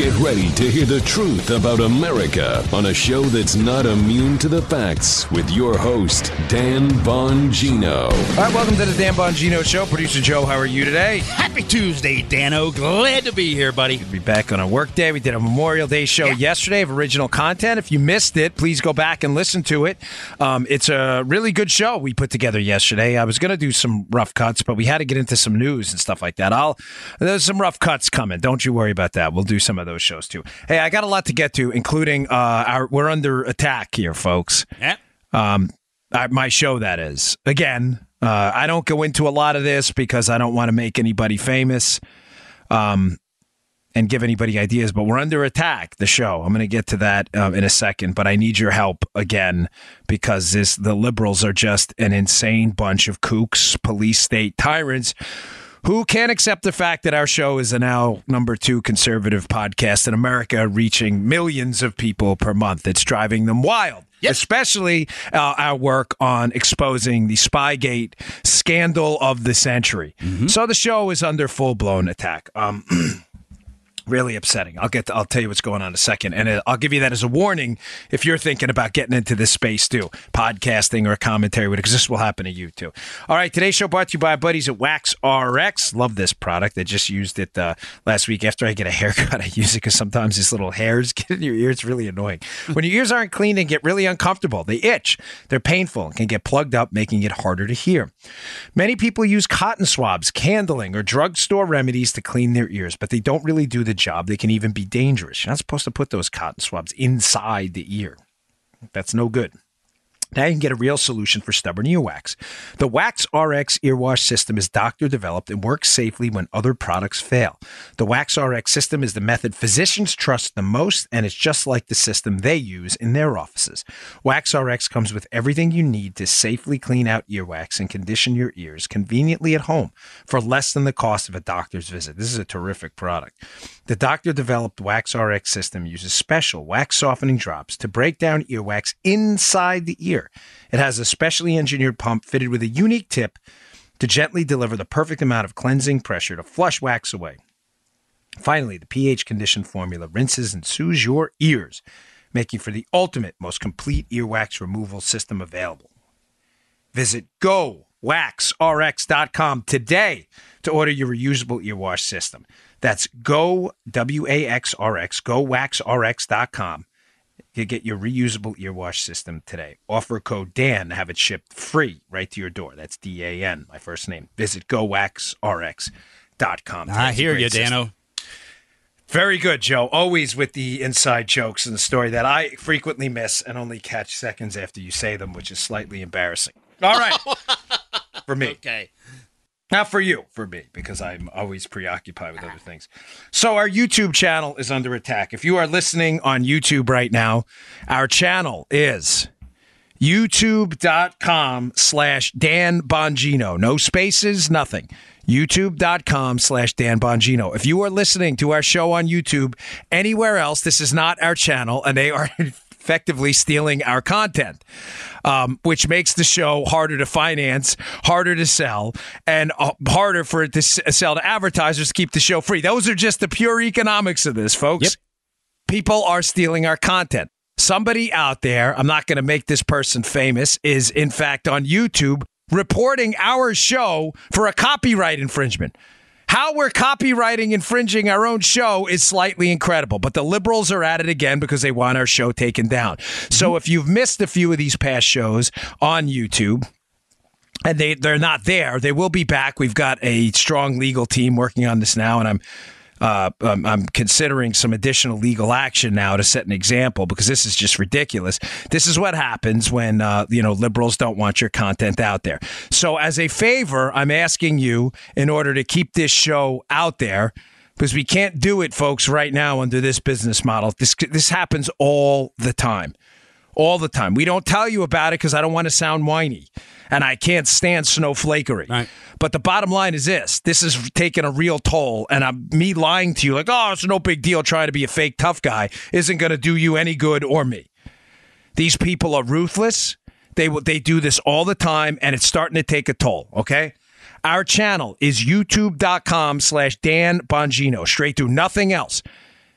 Get ready to hear the truth about America on a show that's not immune to the facts with your host, Dan Bongino. All right, welcome to the Dan Bongino Show. Producer Joe, how are you today? Happy Tuesday, Dano. Glad to be here, buddy. We'll be back on a work day. We did a Memorial Day show Yeah. yesterday of original content. If you missed it, please go back and listen to it. Um, it's a really good show we put together yesterday. I was going to do some rough cuts, but we had to get into some news and stuff like that. I'll there's some rough cuts coming. Don't you worry about that. We'll do some of those shows too. Hey, I got a lot to get to, including uh, our we're under attack here, folks. Yeah. um, uh, my show that is again uh, i don't go into a lot of this because i don't want to make anybody famous um, and give anybody ideas but we're under attack the show i'm going to get to that uh, in a second but i need your help again because this the liberals are just an insane bunch of kooks police state tyrants who can't accept the fact that our show is a now number two conservative podcast in America, reaching millions of people per month. It's driving them wild. Especially uh, our work on exposing the Spygate scandal of the century. So the show is under full blown attack. Um, really upsetting. I'll get. To, I'll tell you what's going on in a second, and uh, I'll give you that as a warning if you're thinking about getting into this space too, podcasting or commentary, because this will happen to you too. All right, today's show brought to you by buddies at Wax RX. Love this product. I just used it uh, last week after I get a haircut. I use it because sometimes these little hairs get in your ear. It's really annoying. When your ears aren't clean, and get really uncomfortable. They itch. They're painful and can get plugged up, making it harder to hear. Many people use cotton swabs, candling, or drugstore remedies to clean their ears, but they don't really do the job. They can even be dangerous. You're not supposed to put those cotton swabs inside the ear. That's no good. Now you can get a real solution for stubborn earwax. The Wax RX earwash system is doctor developed and works safely when other products fail. The Wax RX system is the method physicians trust the most, and it's just like the system they use in their offices. Wax RX comes with everything you need to safely clean out earwax and condition your ears conveniently at home for less than the cost of a doctor's visit. This is a terrific product. The doctor developed Wax RX system uses special wax softening drops to break down earwax inside the ear. It has a specially engineered pump fitted with a unique tip to gently deliver the perfect amount of cleansing pressure to flush wax away. Finally, the pH conditioned formula rinses and soothes your ears, making for the ultimate, most complete earwax removal system available. Visit gowaxrx.com today to order your reusable earwash system. That's go W A X R X gowaxrx.com. You get your reusable earwash system today. Offer code Dan to have it shipped free right to your door. That's D A N, my first name. Visit gowaxrx.com. I It's a hear you, system. Dano. Very good, Joe. Always with the inside jokes and the story that I frequently miss and only catch seconds after you say them, which is slightly embarrassing. All right. for me. Okay. Not for you, for me, because I'm always preoccupied with other things. So our YouTube channel is under attack. If you are listening on YouTube right now, our channel is youtube.com slash Dan Bongino. No spaces, nothing. YouTube.com slash Dan Bongino. If you are listening to our show on YouTube anywhere else, this is not our channel, and they are effectively stealing our content, um, which makes the show harder to finance, harder to sell, and uh, harder for it to s- sell to advertisers to keep the show free. Those are just the pure economics of this, folks Yep. people are stealing our content. Somebody out there, I'm not going to make this person famous, is in fact on YouTube reporting our show for a copyright infringement. How we're copywriting infringing our own show is slightly incredible, but the liberals are at it again because they want our show taken down. So mm-hmm. if you've missed a few of these past shows on YouTube, and they they're not there. They will be back. We've got a strong legal team working on this now, and I'm. Uh, um, I'm considering some additional legal action now to set an example because this is just ridiculous. This is what happens when uh, you know liberals don't want your content out there. So, as a favor, I'm asking you, in order to keep this show out there, because we can't do it, folks, right now under this business model. This this happens all the time all the time. We don't tell you about it because I don't want to sound whiny and I can't stand snowflakery. Right. But the bottom line is this this is taking a real toll. And I'm, me lying to you, like, oh, it's no big deal trying to be a fake tough guy, isn't going to do you any good or me. These people are ruthless. They, they do this all the time, and it's starting to take a toll, okay? Our channel is youtube.com slash Dan Bongino, straight through, nothing else.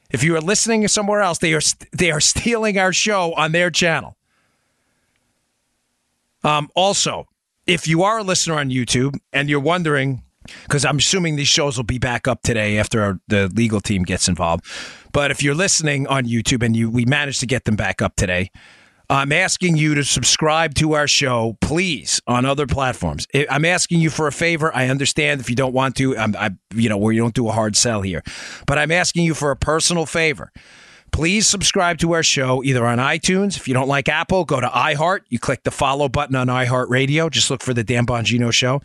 If you are listening somewhere else, they are they are stealing our show on their channel. Um, also, if you are a listener on YouTube and you're wondering, because I'm assuming these shows will be back up today after our, the legal team gets involved, but if you're listening on YouTube and you we managed to get them back up today, I'm asking you to subscribe to our show, please, on other platforms. I'm asking you for a favor. I understand if you don't want to. I'm, I, you know, where you don't do a hard sell here, but I'm asking you for a personal favor. Please subscribe to our show either on iTunes. If you don't like Apple, go to iHeart. You click the follow button on iHeartRadio. Just look for the Dan Bongino Show.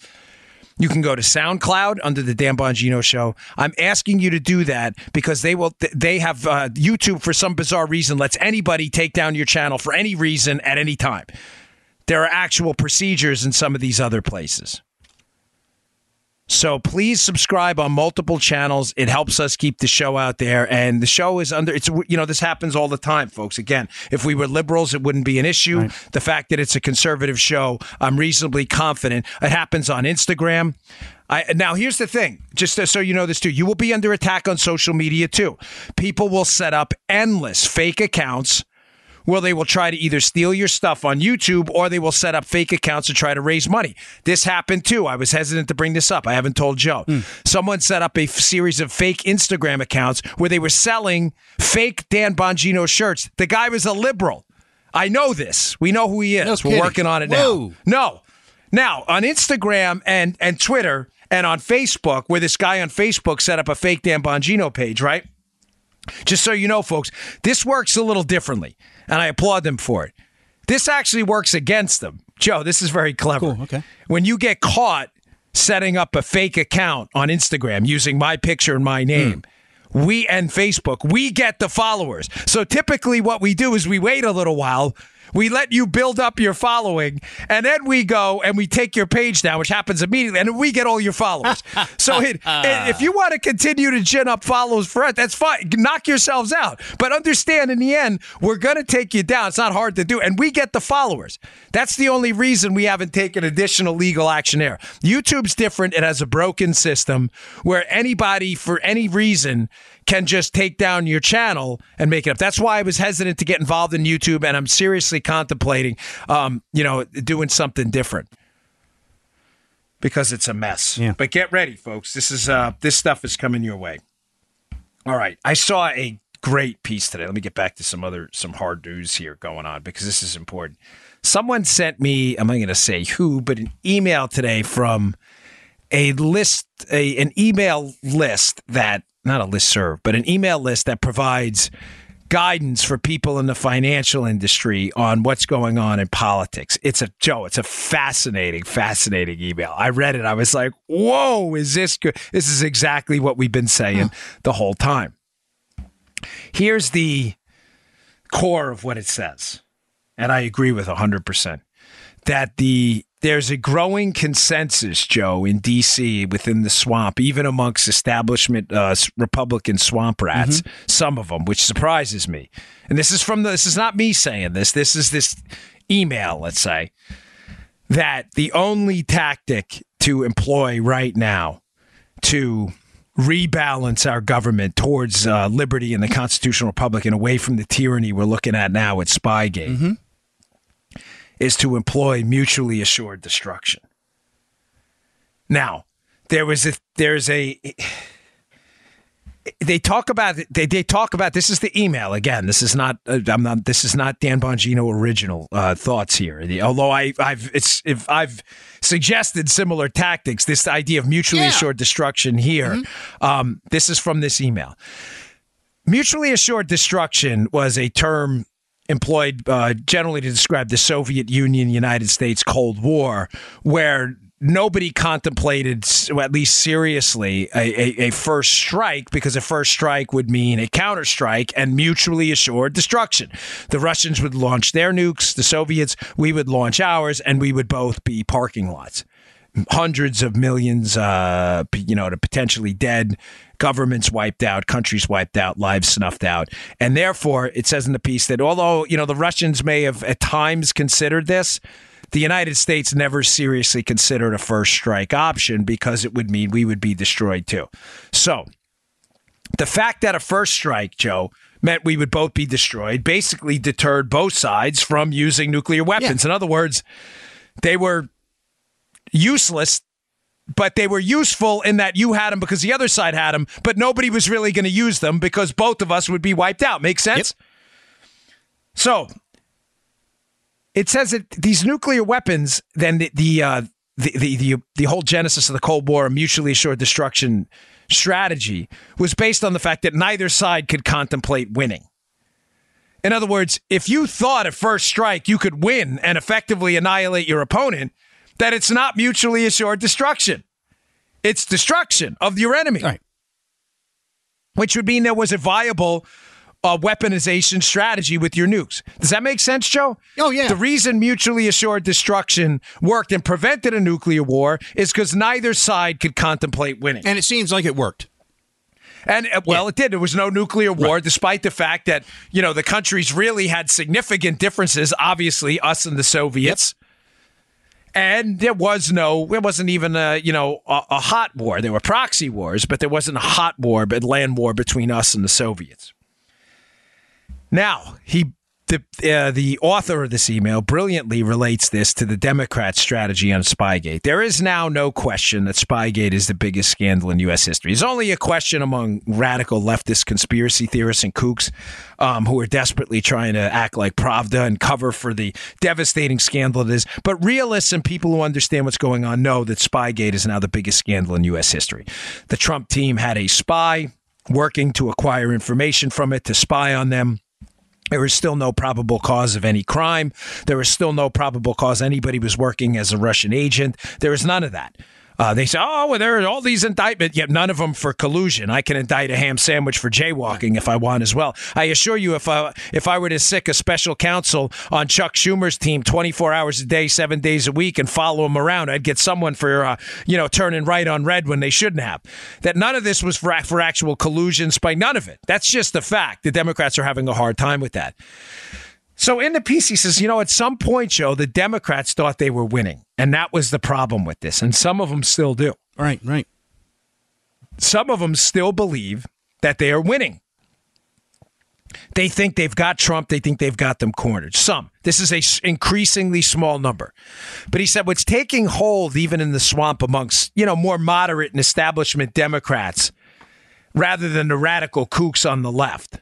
You can go to SoundCloud under the Dan Bongino Show. I'm asking you to do that because they will. They have uh, YouTube for some bizarre reason lets anybody take down your channel for any reason at any time. There are actual procedures in some of these other places. So please subscribe on multiple channels. It helps us keep the show out there. And the show is under, it's, you know, this happens all the time, folks. Again, if we were liberals, it wouldn't be an issue. Right. The fact that it's a conservative show, I'm reasonably confident. It happens on Instagram. I, now, here's the thing, just so you know this too, you will be under attack on social media too. People will set up endless fake accounts where they will try to either steal your stuff on YouTube or they will set up fake accounts to try to raise money. This happened too. I was hesitant to bring this up. I haven't told Joe. Mm. Someone set up a f- series of fake Instagram accounts where they were selling fake Dan Bongino shirts. The guy was a liberal. I know this. We know who he is. No We're working on it Whoa. now. No. Now, on Instagram and, and Twitter and on Facebook, where this guy on Facebook set up a fake Dan Bongino page, right? Just so you know, folks, this works a little differently and I applaud them for it. This actually works against them. Joe, this is very clever. Cool, okay. When you get caught setting up a fake account on Instagram using my picture and my name, mm. we and Facebook, we get the followers. So typically what we do is we wait a little while we let you build up your following, and then we go and we take your page down, which happens immediately, and we get all your followers. so it, it, if you want to continue to gin up followers for it, that's fine. Knock yourselves out. But understand, in the end, we're going to take you down. It's not hard to do, and we get the followers. That's the only reason we haven't taken additional legal action there. YouTube's different. It has a broken system where anybody, for any reason, can just take down your channel and make it up. That's why I was hesitant to get involved in YouTube, and I'm seriously contemplating, um, you know, doing something different because it's a mess. Yeah. But get ready, folks. This is uh, this stuff is coming your way. All right, I saw a great piece today. Let me get back to some other some hard news here going on because this is important. Someone sent me, I'm not going to say who, but an email today from a list, a, an email list that not a list serve, but an email list that provides guidance for people in the financial industry on what's going on in politics. It's a Joe, it's a fascinating, fascinating email. I read it. I was like, whoa, is this good? This is exactly what we've been saying the whole time. Here's the core of what it says. And I agree with 100% that the there's a growing consensus, Joe, in D.C. within the swamp, even amongst establishment uh, Republican swamp rats, mm-hmm. some of them, which surprises me. And this is from the, this is not me saying this. This is this email, let's say, that the only tactic to employ right now to rebalance our government towards uh, liberty and the constitutional republic and away from the tyranny we're looking at now at Spygate. Mm-hmm is to employ mutually assured destruction. Now, there was a there's a they talk about they, they talk about this is the email again. This is not uh, I'm not this is not Dan Bongino original uh, thoughts here. The, although I I've it's if I've suggested similar tactics, this idea of mutually yeah. assured destruction here. Mm-hmm. Um, this is from this email. Mutually assured destruction was a term employed uh, generally to describe the Soviet Union United States Cold War, where nobody contemplated, at least seriously, a, a, a, first strike because a first strike would mean a counterstrike and mutually assured destruction. The Russians would launch their nukes, the Soviets, we would launch ours, and we would both be parking lots hundreds of millions, uh, you know, to potentially dead, governments wiped out, countries wiped out, lives snuffed out. And therefore, it says in the piece that although, you know, the Russians may have at times considered this, the United States never seriously considered a first strike option because it would mean we would be destroyed too. So, The fact that a first strike, Joe, meant we would both be destroyed basically deterred both sides from using nuclear weapons. Yeah. In other words, they were useless but they were useful in that you had them because the other side had them, but nobody was really going to use them because both of us would be wiped out. Make sense? Yep. So it says that these nuclear weapons, then the the, uh, the the, the the whole genesis of the Cold War, mutually assured destruction strategy, was based on the fact that neither side could contemplate winning. In other words, if you thought at first strike you could win and effectively annihilate your opponent, that it's not mutually assured destruction. It's destruction of your enemy. Right. Which would mean there was a viable uh, weaponization strategy with your nukes. Does that make sense, Joe? Oh, yeah. The reason mutually assured destruction worked and prevented a nuclear war is because neither side could contemplate winning. And it seems like it worked. And uh, well, yeah. it did. There was no nuclear war, right. despite the fact that you know the countries really had significant differences. Obviously, us and the Soviets. Yep and there was no there wasn't even a you know a, a, hot war. There were proxy wars but there wasn't a hot war but land war between us and the soviets. Now he the uh, the author of this email brilliantly relates this to the Democrats' strategy on Spygate. There is now no question that Spygate is the biggest scandal in U.S. history. It's only a question among radical leftist conspiracy theorists and kooks um, who are desperately trying to act like Pravda and cover for the devastating scandal it is. But realists and people who understand what's going on know that Spygate is now the biggest scandal in U.S. history. The Trump team had a spy working to acquire information from it to spy on them there was still no probable cause of any crime. There was still no probable cause anybody was working as a Russian agent. There was none of that. Uh, they say, oh, well, there are all these indictments, yet none of them for collusion. I can indict a ham sandwich for jaywalking if I want as well. I assure you, if I, if I were to sic a special counsel on Chuck Schumer's team 24 hours a day, seven days a week, and follow him around, I'd get someone for, uh, you know, turning right on red when they shouldn't have. That none of this was for, for actual collusion, by none of it. That's just the fact. The Democrats are having a hard time with that. So in the piece, he says, you know, at some point, Joe, the Democrats thought they were winning. And that was the problem with this. And some of them still do. Right, right. Some of them still believe that they are winning. They think they've got Trump. They think they've got them cornered. Some. This is a increasingly small number. But he said what's taking hold even in the swamp amongst, you know, more moderate and establishment Democrats rather than the radical kooks on the left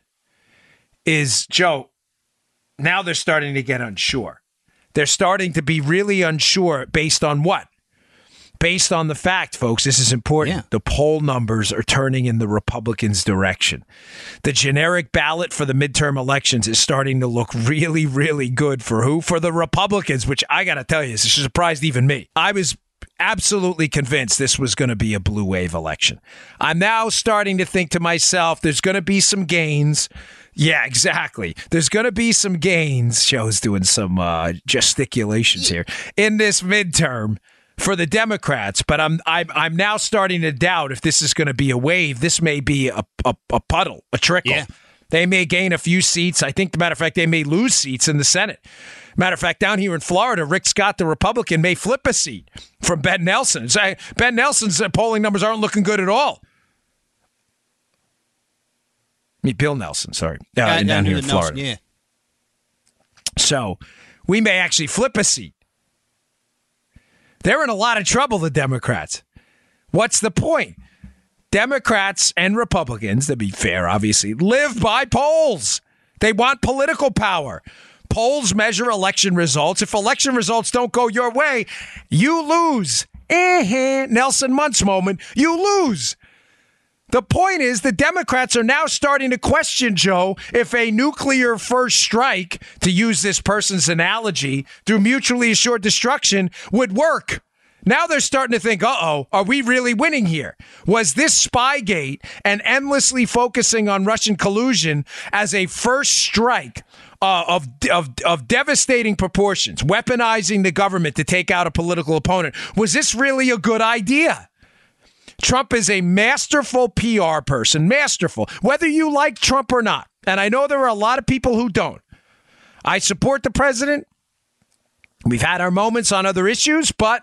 is, Joe, now they're starting to get unsure. They're starting to be really unsure based on what? Based on the fact, folks, this is important. Yeah. The poll numbers are turning in the Republicans' direction. The generic ballot for the midterm elections is starting to look really, really good for who? For the Republicans, which I got to tell you, this surprised even me. I was absolutely convinced this was going to be a blue wave election. I'm now starting to think to myself, there's going to be some gains. Yeah, exactly. There's going to be some gains. Joe's doing some uh, gesticulations here in this midterm for the Democrats, but I'm I'm I'm now starting to doubt if this is going to be a wave. This may be a a, a puddle, a trickle. Yeah. They may gain a few seats. I think, matter of fact, they may lose seats in the Senate. Matter of fact, down here in Florida, Rick Scott, the Republican, may flip a seat from Ben Nelson. Ben Nelson's polling numbers aren't looking good at all mean, Bill Nelson, sorry, uh, down, down here in Florida. Nelson, yeah. So we may actually flip a seat. They're in a lot of trouble, the Democrats. What's the point? Democrats and Republicans, to be fair, obviously, live by polls. They want political power. Polls measure election results. If election results don't go your way, you lose. Uh-huh. Nelson Muntz moment, you lose. The point is, the Democrats are now starting to question, Joe, if a nuclear first strike, to use this person's analogy, through mutually assured destruction would work. Now they're starting to think, uh oh, are we really winning here? Was this Spygate and endlessly focusing on Russian collusion as a first strike uh, of, of, of devastating proportions, weaponizing the government to take out a political opponent, was this really a good idea? Trump is a masterful PR person, masterful, whether you like Trump or not. And I know there are a lot of people who don't. I support the president. We've had our moments on other issues, but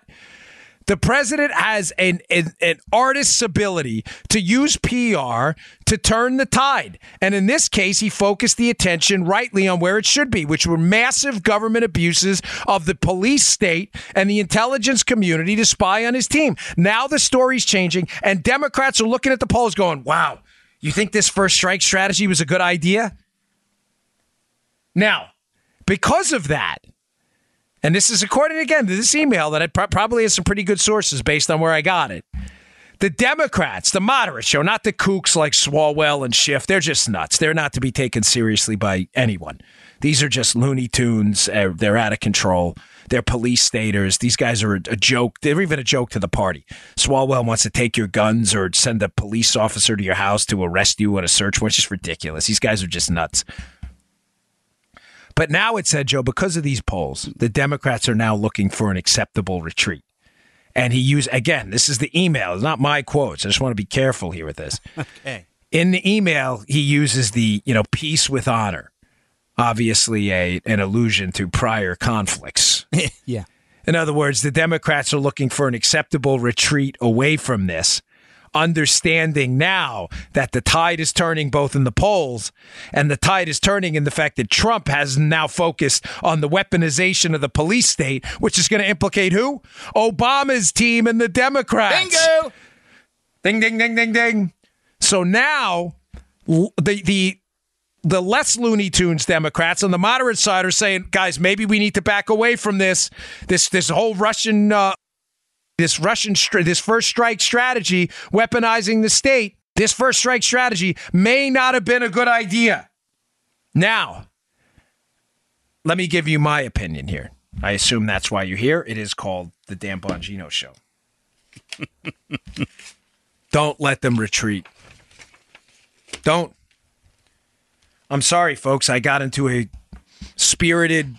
The president has an, an, an artist's ability to use PR to turn the tide. And in this case, he focused the attention rightly on where it should be, which were massive government abuses of the police state and the intelligence community to spy on his team. Now the story's changing, and Democrats are looking at the polls going, wow, you think this first strike strategy was a good idea? Now, because of that, and this is according again to this email that I pro- probably has some pretty good sources based on where I got it. The Democrats, the moderate show, not the kooks like Swalwell and Schiff, they're just nuts. They're not to be taken seriously by anyone. These are just Looney Tunes. Uh, they're out of control. They're police staters. These guys are a, a joke. They're even a joke to the party. Swalwell wants to take your guns or send a police officer to your house to arrest you on a search warrant. It's just ridiculous. These guys are just nuts. But now it said, Joe, because of these polls, the Democrats are now looking for an acceptable retreat. And he used, again, this is the email, it's not my quotes. I just want to be careful here with this. Okay. In the email, he uses the, you know, peace with honor, obviously a an allusion to prior conflicts. yeah. In other words, the Democrats are looking for an acceptable retreat away from this understanding now that the tide is turning both in the polls and the tide is turning in the fact that Trump has now focused on the weaponization of the police state, which is going to implicate who? Obama's team and the Democrats. Bingo! Ding, ding, ding, ding, ding. So now the the the less Looney Tunes Democrats on the moderate side are saying, guys, maybe we need to back away from this this this whole Russian uh, this Russian this first strike strategy, weaponizing the state. This first strike strategy may not have been a good idea. Now, let me give you my opinion here. I assume that's why you're here. It is called the Dan Bongino Show. Don't let them retreat. Don't. I'm sorry, folks. I got into a spirited,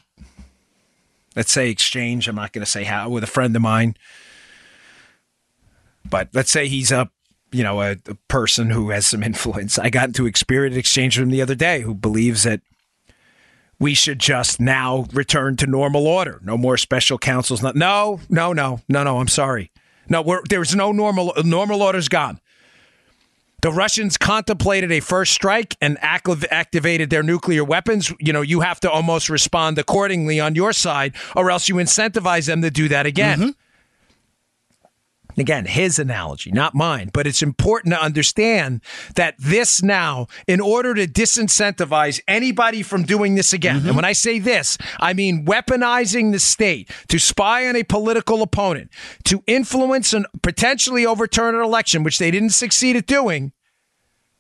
let's say, exchange. I'm not going to say how, with a friend of mine. But let's say he's a, you know, a, a person who has some influence. I got into spirited exchange with him the other day who believes that we should just now return to normal order. No more special counsels. No, no, no, no, no, no. I'm sorry. No, there's no normal. Normal order's gone. The Russians contemplated a first strike and activated their nuclear weapons. You know, you have to almost respond accordingly on your side, or else you incentivize them to do that again. Mm-hmm. Again, his analogy, not mine, but it's important to understand that this now, in order to disincentivize anybody from doing this again, mm-hmm. and when I say this, I mean weaponizing the state to spy on a political opponent, to influence and potentially overturn an election, which they didn't succeed at doing.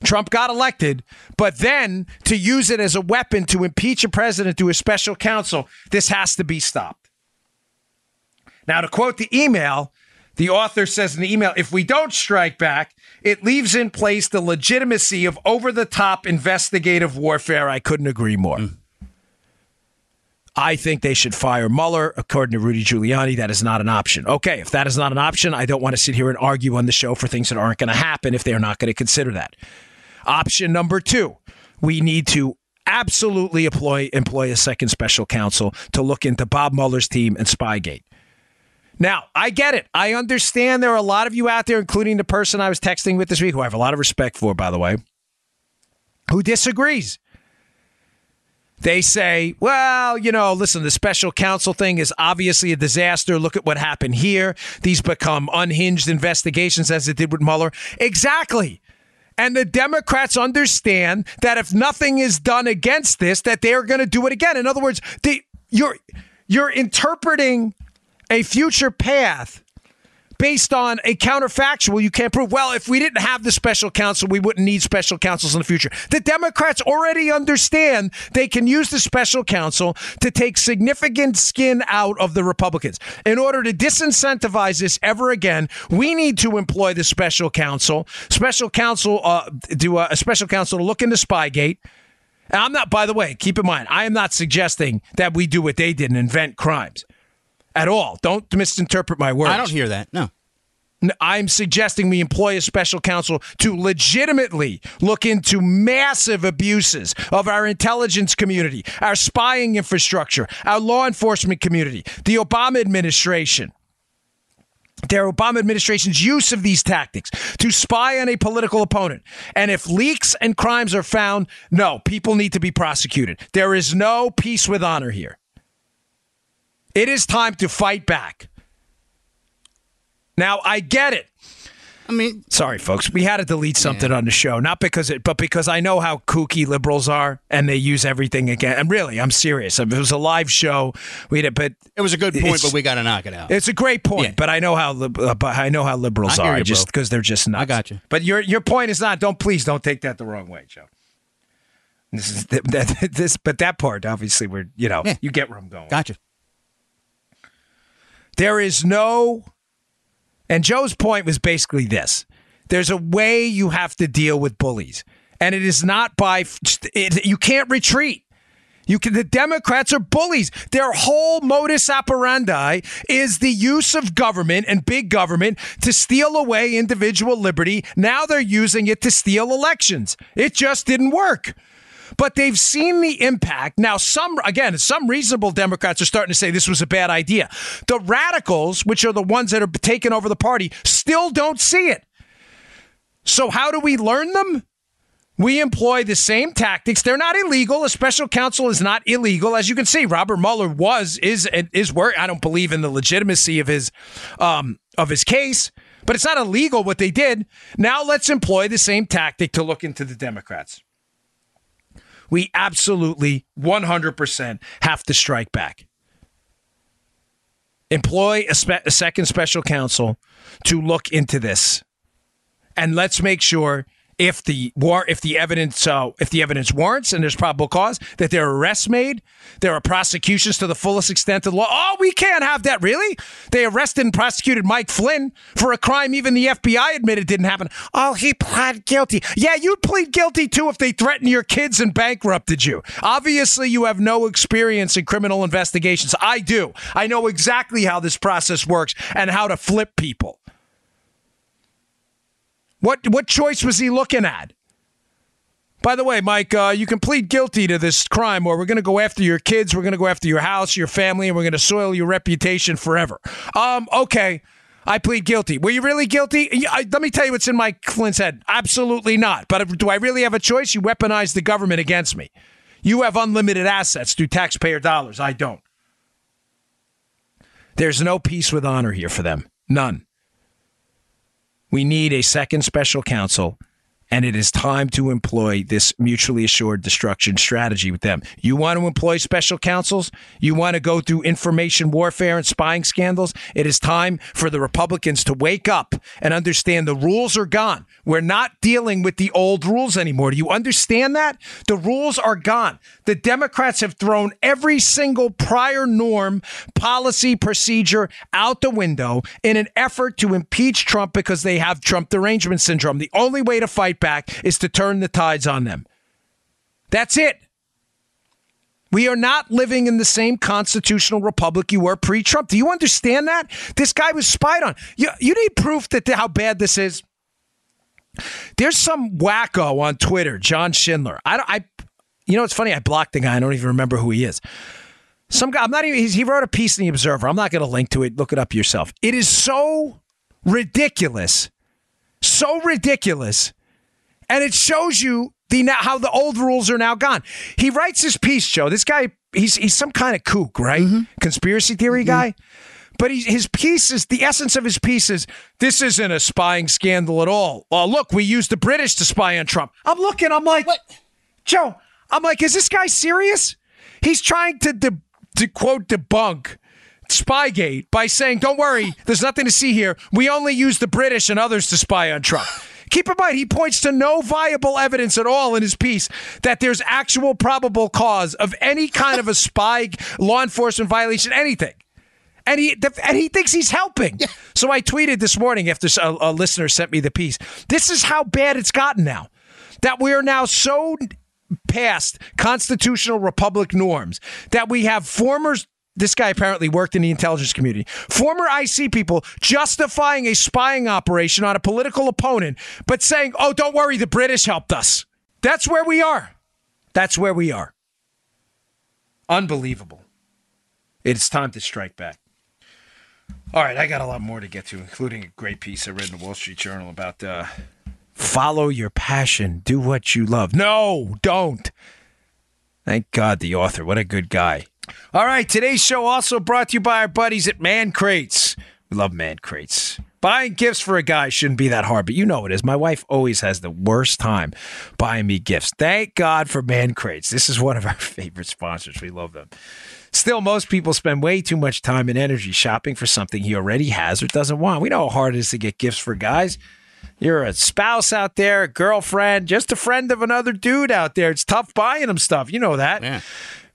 Trump got elected, but then to use it as a weapon to impeach a president through a special counsel, this has to be stopped. Now, to quote the email, the author says in the email if we don't strike back, it leaves in place the legitimacy of over the top investigative warfare. I couldn't agree more. Mm. I think they should fire Mueller. According to Rudy Giuliani, that is not an option. Okay, if that is not an option, I don't want to sit here and argue on the show for things that aren't going to happen if they're not going to consider that. Option number two, we need to absolutely employ, employ a second special counsel to look into Bob Mueller's team and Spygate. Now, I get it. I understand there are a lot of you out there, including the person I was texting with this week, who I have a lot of respect for, by the way, who disagrees. They say, well, you know, listen, the special counsel thing is obviously a disaster. Look at what happened here. These become unhinged investigations as it did with Mueller. Exactly. And the Democrats understand that if nothing is done against this, that they're going to do it again. In other words, the, you're you're interpreting a future path based on a counterfactual you can't prove. Well, if we didn't have the special counsel, we wouldn't need special counsels in the future. The Democrats already understand they can use the special counsel to take significant skin out of the Republicans. In order to disincentivize this ever again, we need to employ the special counsel. Special counsel, uh, do a, a special counsel to look into Spygate. And I'm not, by the way, keep in mind, I am not suggesting that we do what they did and invent crimes at all. Don't misinterpret my words. I don't hear that. No. I'm suggesting we employ a special counsel to legitimately look into massive abuses of our intelligence community, our spying infrastructure, our law enforcement community, the Obama administration. the Obama administration's use of these tactics to spy on a political opponent. And if leaks and crimes are found, no, people need to be prosecuted. There is no peace with honor here. It is time to fight back. Now, I get it. I mean, sorry, folks, we had to delete something yeah. on the show, not because it, but because I know how kooky liberals are, and they use everything again. And really, I'm serious. I mean, it was a live show. We had, it but it was a good point, but we got to knock it out. It's a great point, yeah. but I know how, uh, but I know how liberals are, you, just because they're just nuts. I got you. But your your point is not. Don't please don't take that the wrong way, Joe. This is that, this, but that part obviously, we're you know, yeah. you get where I'm going. Gotcha. There is no and Joe's point was basically this there's a way you have to deal with bullies, and it is not by, it, you can't retreat. You can, the Democrats are bullies. Their whole modus operandi is the use of government and big government to steal away individual liberty. Now they're using it to steal elections. It just didn't work but they've seen the impact. Now, some, again, some reasonable Democrats are starting to say this was a bad idea. The radicals, which are the ones that are taking over the party, still don't see it. So, how do we learn them? We employ the same tactics. They're not illegal. A special counsel is not illegal, as you can see. Robert Mueller was is is work. I don't believe in the legitimacy of his um, of his case, but it's not illegal what they did. Now let's employ the same tactic to look into the Democrats we absolutely 100% have to strike back. Employ a, spe- a second special counsel to look into this. And let's make sure if the war if the evidence uh, if the evidence warrants and there's probable cause that there are arrests made there are prosecutions to the fullest extent of the law. Oh we can't have that really. They arrested and prosecuted mike flynn for a crime even the fbi admitted didn't happen. Oh he pled guilty. Yeah you'd plead guilty too if they threatened your kids and bankrupted you. Obviously you have no experience in criminal investigations. I do. I know exactly how this process works and how to flip people what what choice was he looking at? By the way, Mike, uh, you can plead guilty to this crime, or we're going to go after your kids, we're going to go after your house, your family, and we're going to soil your reputation forever. Um, okay, I plead guilty. Were you really guilty? I, let me tell you what's in Mike Flynn's head. Absolutely not. But do I really have a choice? You weaponize the government against me. You have unlimited assets through taxpayer dollars. I don't. There's no peace with honor here for them. None. We need a second special counsel, and it is time to employ this mutually assured destruction strategy with them. You want to employ special counsels? You want to go through information warfare and spying scandals? It is time for the Republicans to wake up and understand the rules are gone. We're not dealing with the old rules anymore. Do you understand that? The rules are gone. The Democrats have thrown every single prior norm, policy, procedure out the window in an effort to impeach Trump because they have Trump derangement syndrome. The only way to fight back is to turn the tides on them. That's it. We are not living in the same constitutional republic you were pre Trump. Do you understand that? This guy was spied on. You, you need proof that how bad this is. There's some wacko on Twitter, John Schindler. I, I, you know, it's funny. I blocked the guy. I don't even remember who he is. Some guy. I'm not even. he wrote a piece in the Observer. I'm not going to link to it. Look it up yourself. It is so ridiculous, so ridiculous, and it shows you the how the old rules are now gone. He writes this piece, Joe. This guy, he's he's some kind of kook, right? Mm-hmm. Conspiracy theory mm-hmm. guy. But he, his piece is the essence of his piece is this isn't a spying scandal at all. Well, look, we used the British to spy on Trump. I'm looking, I'm like, what? Joe, I'm like, is this guy serious? He's trying to, de- to quote debunk Spygate by saying, don't worry, there's nothing to see here. We only use the British and others to spy on Trump. Keep in mind, he points to no viable evidence at all in his piece that there's actual probable cause of any kind of a spy, law enforcement violation, anything and he and he thinks he's helping. Yeah. So I tweeted this morning after a, a listener sent me the piece. This is how bad it's gotten now. That we are now so past constitutional republic norms that we have former this guy apparently worked in the intelligence community. Former IC people justifying a spying operation on a political opponent, but saying, oh, don't worry, the British helped us. That's where we are. That's where we are. Unbelievable. It's time to strike back. All right, I got a lot more to get to, including a great piece I read in the Wall Street Journal about uh, follow your passion, do what you love. No, don't. Thank God, the author. What a good guy. All right, today's show also brought to you by our buddies at Man Crates. We love Man Crates. Buying gifts for a guy shouldn't be that hard, but you know it is. My wife always has the worst time buying me gifts. Thank God for Man Crates. This is one of our favorite sponsors. We love them. Still, most people spend way too much time and energy shopping for something he already has or doesn't want. We know how hard it is to get gifts for guys. You're a spouse out there, a girlfriend, just a friend of another dude out there. It's tough buying them stuff. You know that. Yeah.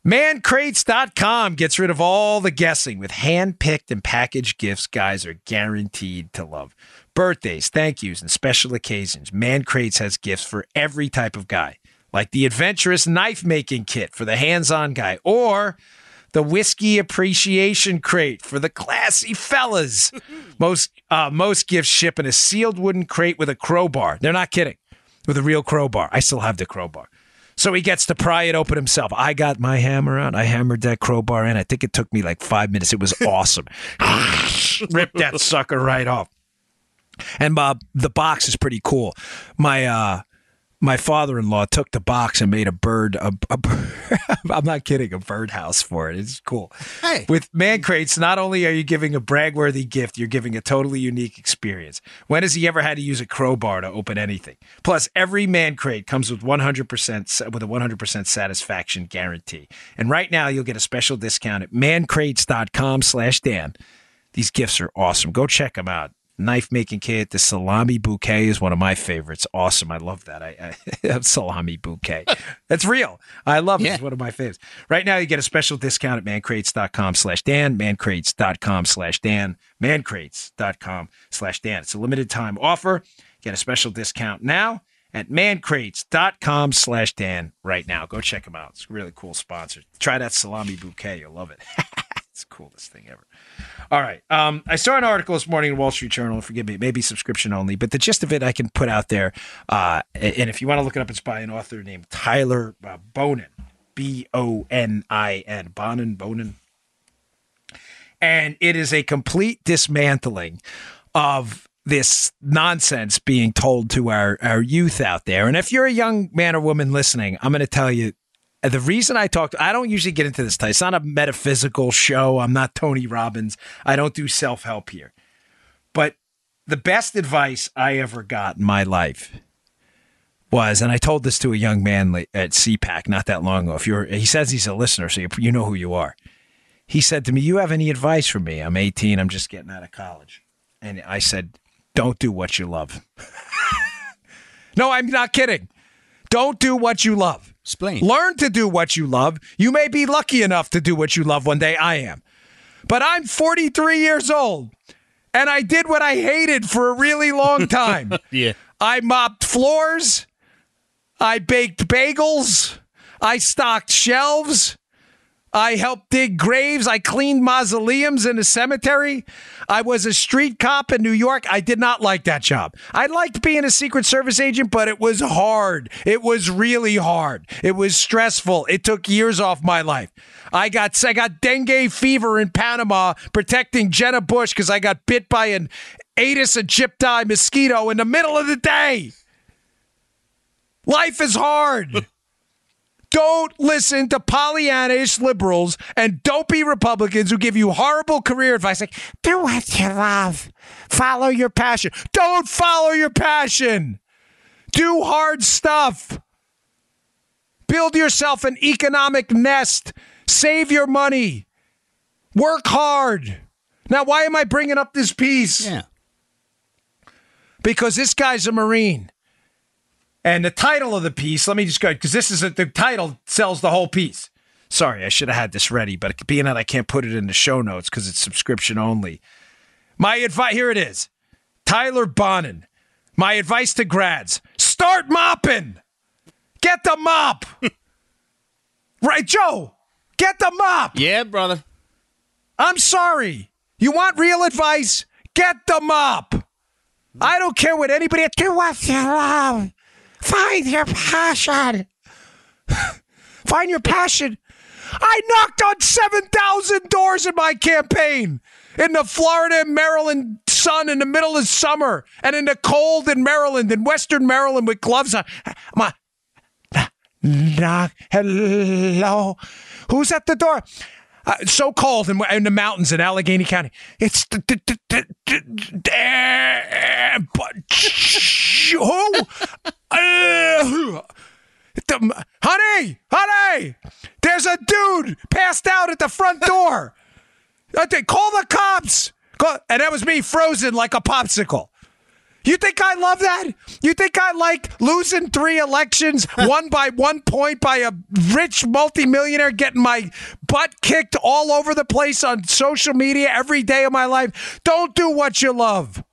Mancrates.com gets rid of all the guessing with hand picked and packaged gifts guys are guaranteed to love. Birthdays, thank yous, and special occasions. Man Crates has gifts for every type of guy, like the adventurous knife making kit for the hands on guy, or the whiskey appreciation crate for the classy fellas. most uh, most gifts ship in a sealed wooden crate with a crowbar. They're not kidding, with a real crowbar. I still have the crowbar. So he gets to pry it open himself. I got my hammer out. I hammered that crowbar in. I think it took me like five minutes. It was awesome. Ripped that sucker right off. And Bob, the box is pretty cool. My uh my father-in-law took the box and made a bird a, a I'm not kidding, a birdhouse for it. It's cool. Hey. With man crates, not only are you giving a brag-worthy gift, you're giving a totally unique experience. When has he ever had to use a crowbar to open anything? Plus, every man crate comes with 100% with a 100% satisfaction guarantee. And right now, you'll get a special discount at mancrates.com/dan. These gifts are awesome. Go check them out knife making kit. The salami bouquet is one of my favorites. Awesome. I love that. I, I salami bouquet. That's real. I love it. Yeah. It's one of my favorites. Right now you get a special discount at mancrates.com slash Dan, mancrates.com slash Dan, mancrates.com slash Dan. It's a limited time offer. Get a special discount now at mancrates.com slash Dan right now. Go check them out. It's a really cool sponsor. Try that salami bouquet. You'll love it. it's the coolest thing ever. All right. Um, I saw an article this morning in Wall Street Journal. Forgive me, maybe subscription only, but the gist of it I can put out there. Uh, and if you want to look it up, it's by an author named Tyler uh, Bonin, B O N I N, Bonin, Bonin. And it is a complete dismantling of this nonsense being told to our, our youth out there. And if you're a young man or woman listening, I'm going to tell you the reason I talk, I don't usually get into this. It's not a metaphysical show. I'm not Tony Robbins. I don't do self help here. But the best advice I ever got in my life was, and I told this to a young man at CPAC not that long ago. If you're, he says he's a listener, so you know who you are. He said to me, "You have any advice for me? I'm 18. I'm just getting out of college." And I said, "Don't do what you love." no, I'm not kidding. Don't do what you love. Explain. Learn to do what you love. You may be lucky enough to do what you love one day. I am. But I'm 43 years old and I did what I hated for a really long time. Yeah. I mopped floors. I baked bagels. I stocked shelves. I helped dig graves. I cleaned mausoleums in a cemetery. I was a street cop in New York. I did not like that job. I liked being a Secret Service agent, but it was hard. It was really hard. It was stressful. It took years off my life. I got I got dengue fever in Panama protecting Jenna Bush because I got bit by an Aedes aegypti mosquito in the middle of the day. Life is hard. Don't listen to Pollyannish liberals and dopey Republicans who give you horrible career advice like, do what you love, follow your passion. Don't follow your passion. Do hard stuff. Build yourself an economic nest. Save your money. Work hard. Now, why am I bringing up this piece? Yeah. Because this guy's a Marine. And the title of the piece, let me just go because this is a, the title sells the whole piece. Sorry, I should have had this ready, but being that I can't put it in the show notes because it's subscription only. My advice here it is Tyler Bonin. My advice to grads start mopping. Get the mop. right, Joe? Get the mop. Yeah, brother. I'm sorry. You want real advice? Get the mop. I don't care what anybody do what you love. Find your passion. Find your passion. I knocked on 7,000 doors in my campaign in the Florida and Maryland sun in the middle of summer and in the cold in Maryland, in Western Maryland with gloves on. My, knock, hello. Who's at the door? Uh, so cold in, in, the mountains in Allegheny County. It's the, the, the, the who? uh, the, honey, honey, there's a dude passed out at the front door. Call the cops. Call, and that was me frozen like a popsicle. You think I love that? You think I like losing three elections, one by one point by a rich multimillionaire getting my butt kicked all over the place on social media every day of my life? Don't do what you love.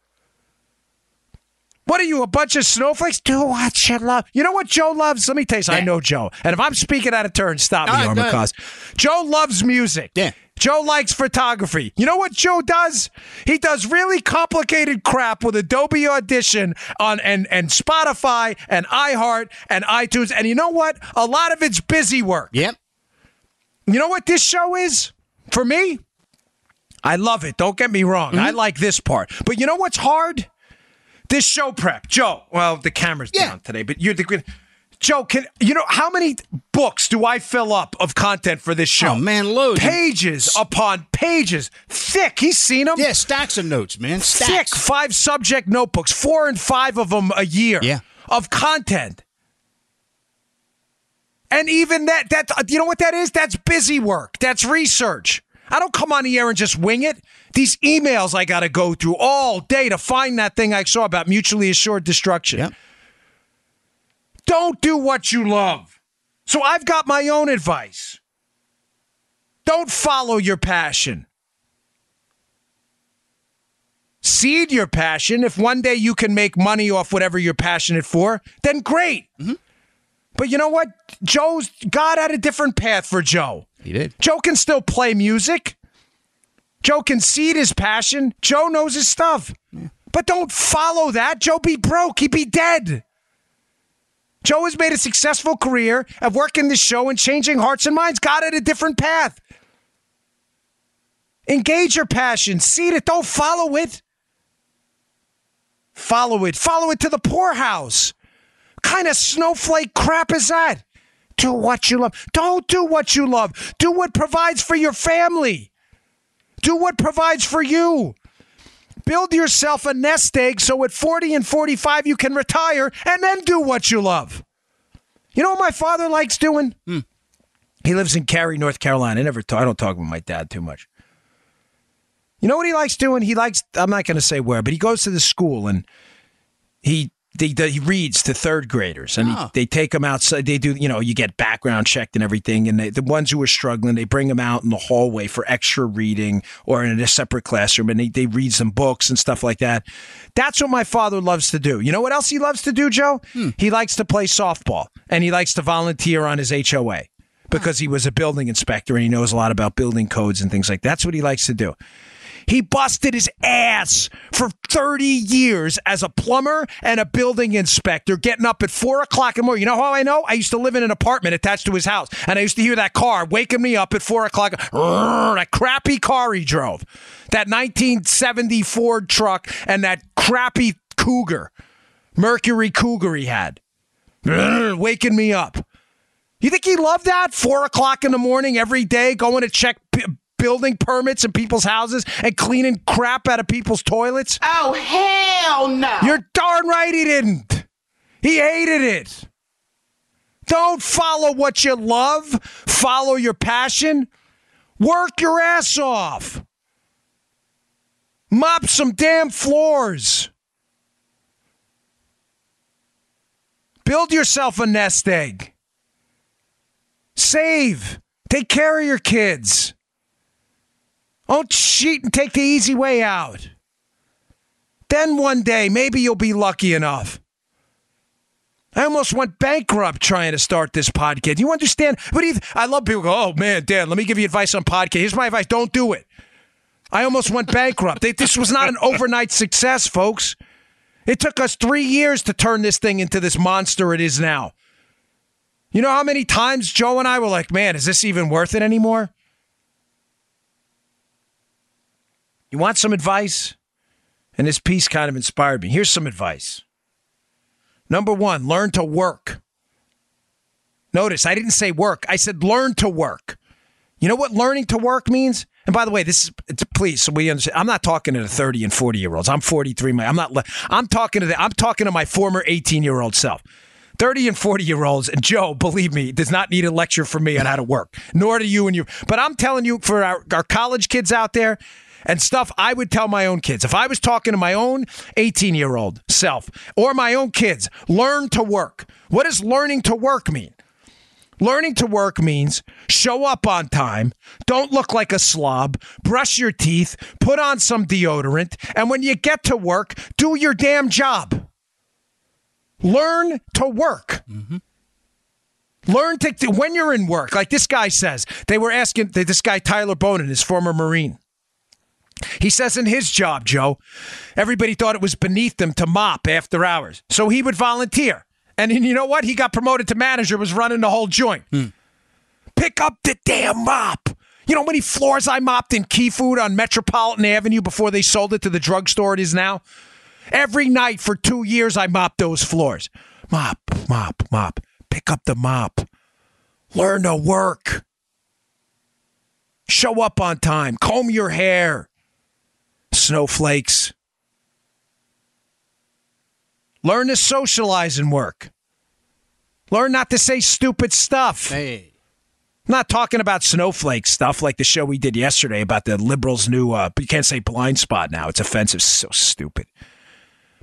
What are you, a bunch of snowflakes? Do what you love. You know what Joe loves? Let me tell you something. Yeah. I know Joe. And if I'm speaking out of turn, stop me, Armacost. Joe loves music. Yeah. Joe likes photography. You know what Joe does? He does really complicated crap with Adobe Audition on and, and Spotify and iHeart and iTunes. And you know what? A lot of it's busy work. Yep. You know what this show is? For me, I love it. Don't get me wrong. Mm-hmm. I like this part. But you know what's hard? This show prep. Joe, well, the camera's yeah. down today, but you're the Joe, can you know how many books do I fill up of content for this show? Oh man, loads. Pages upon pages, thick. He's seen them. Yeah, stacks of notes, man. Stacks. Thick, five subject notebooks, four and five of them a year. Yeah. of content. And even that, that uh, you know what that is? That's busy work. That's research. I don't come on the air and just wing it. These emails I got to go through all day to find that thing I saw about mutually assured destruction. Yep. Don't do what you love. So I've got my own advice. Don't follow your passion. Seed your passion. If one day you can make money off whatever you're passionate for, then great. Mm-hmm. But you know what? Joe's God had a different path for Joe. He did. Joe can still play music. Joe can seed his passion. Joe knows his stuff. Yeah. But don't follow that. Joe be broke. He'd be dead. Joe has made a successful career of working this show and changing hearts and minds. Got it a different path. Engage your passion. See it. Don't follow it. Follow it. Follow it to the poorhouse. What kind of snowflake crap is that? Do what you love. Don't do what you love. Do what provides for your family. Do what provides for you. Build yourself a nest egg so at 40 and 45 you can retire and then do what you love. You know what my father likes doing? Hmm. He lives in Cary, North Carolina. I never talk, I don't talk with my dad too much. You know what he likes doing? He likes I'm not going to say where, but he goes to the school and he they, they, he reads to third graders and oh. he, they take them outside. They do, you know, you get background checked and everything. And they, the ones who are struggling, they bring them out in the hallway for extra reading or in a separate classroom and they, they read some books and stuff like that. That's what my father loves to do. You know what else he loves to do, Joe? Hmm. He likes to play softball and he likes to volunteer on his HOA because he was a building inspector and he knows a lot about building codes and things like that. That's what he likes to do. He busted his ass for 30 years as a plumber and a building inspector, getting up at four o'clock in the morning. You know how I know? I used to live in an apartment attached to his house, and I used to hear that car waking me up at four o'clock. That crappy car he drove, that 1970 Ford truck, and that crappy Cougar, Mercury Cougar he had, waking me up. You think he loved that? Four o'clock in the morning every day, going to check building permits in people's houses and cleaning crap out of people's toilets? Oh, hell no. You're darn right he didn't. He hated it. Don't follow what you love, follow your passion. Work your ass off. Mop some damn floors. Build yourself a nest egg. Save. Take care of your kids. Don't cheat and take the easy way out. Then one day, maybe you'll be lucky enough. I almost went bankrupt trying to start this podcast. You understand? But I love people go, oh man, Dan, let me give you advice on podcast. Here's my advice don't do it. I almost went bankrupt. this was not an overnight success, folks. It took us three years to turn this thing into this monster it is now. You know how many times Joe and I were like, man, is this even worth it anymore? You want some advice? And this piece kind of inspired me. Here's some advice. Number one, learn to work. Notice I didn't say work, I said learn to work. You know what learning to work means? And by the way, this is please, so we understand. I'm not talking to the 30 and 40 year olds. I'm 43. I'm not. I'm talking to the. I'm talking to my former 18 year old self. 30 and 40 year olds, and Joe, believe me, does not need a lecture from me on how to work, nor do you and you. But I'm telling you, for our, our college kids out there, and stuff I would tell my own kids. If I was talking to my own 18 year old self or my own kids, learn to work. What does learning to work mean? Learning to work means show up on time, don't look like a slob, brush your teeth, put on some deodorant, and when you get to work, do your damn job. Learn to work. Mm-hmm. Learn to, when you're in work, like this guy says, they were asking this guy, Tyler Bonin, his former Marine. He says in his job, Joe, everybody thought it was beneath them to mop after hours. So he would volunteer. And you know what? He got promoted to manager, was running the whole joint. Hmm. Pick up the damn mop. You know how many floors I mopped in Key Food on Metropolitan Avenue before they sold it to the drugstore it is now? Every night for two years, I mopped those floors. Mop, mop, mop. Pick up the mop. Learn to work. Show up on time. Comb your hair. Snowflakes. Learn to socialize and work. Learn not to say stupid stuff. Hey. I'm not talking about snowflake stuff like the show we did yesterday about the liberals' new, uh, you can't say blind spot now. It's offensive. So stupid.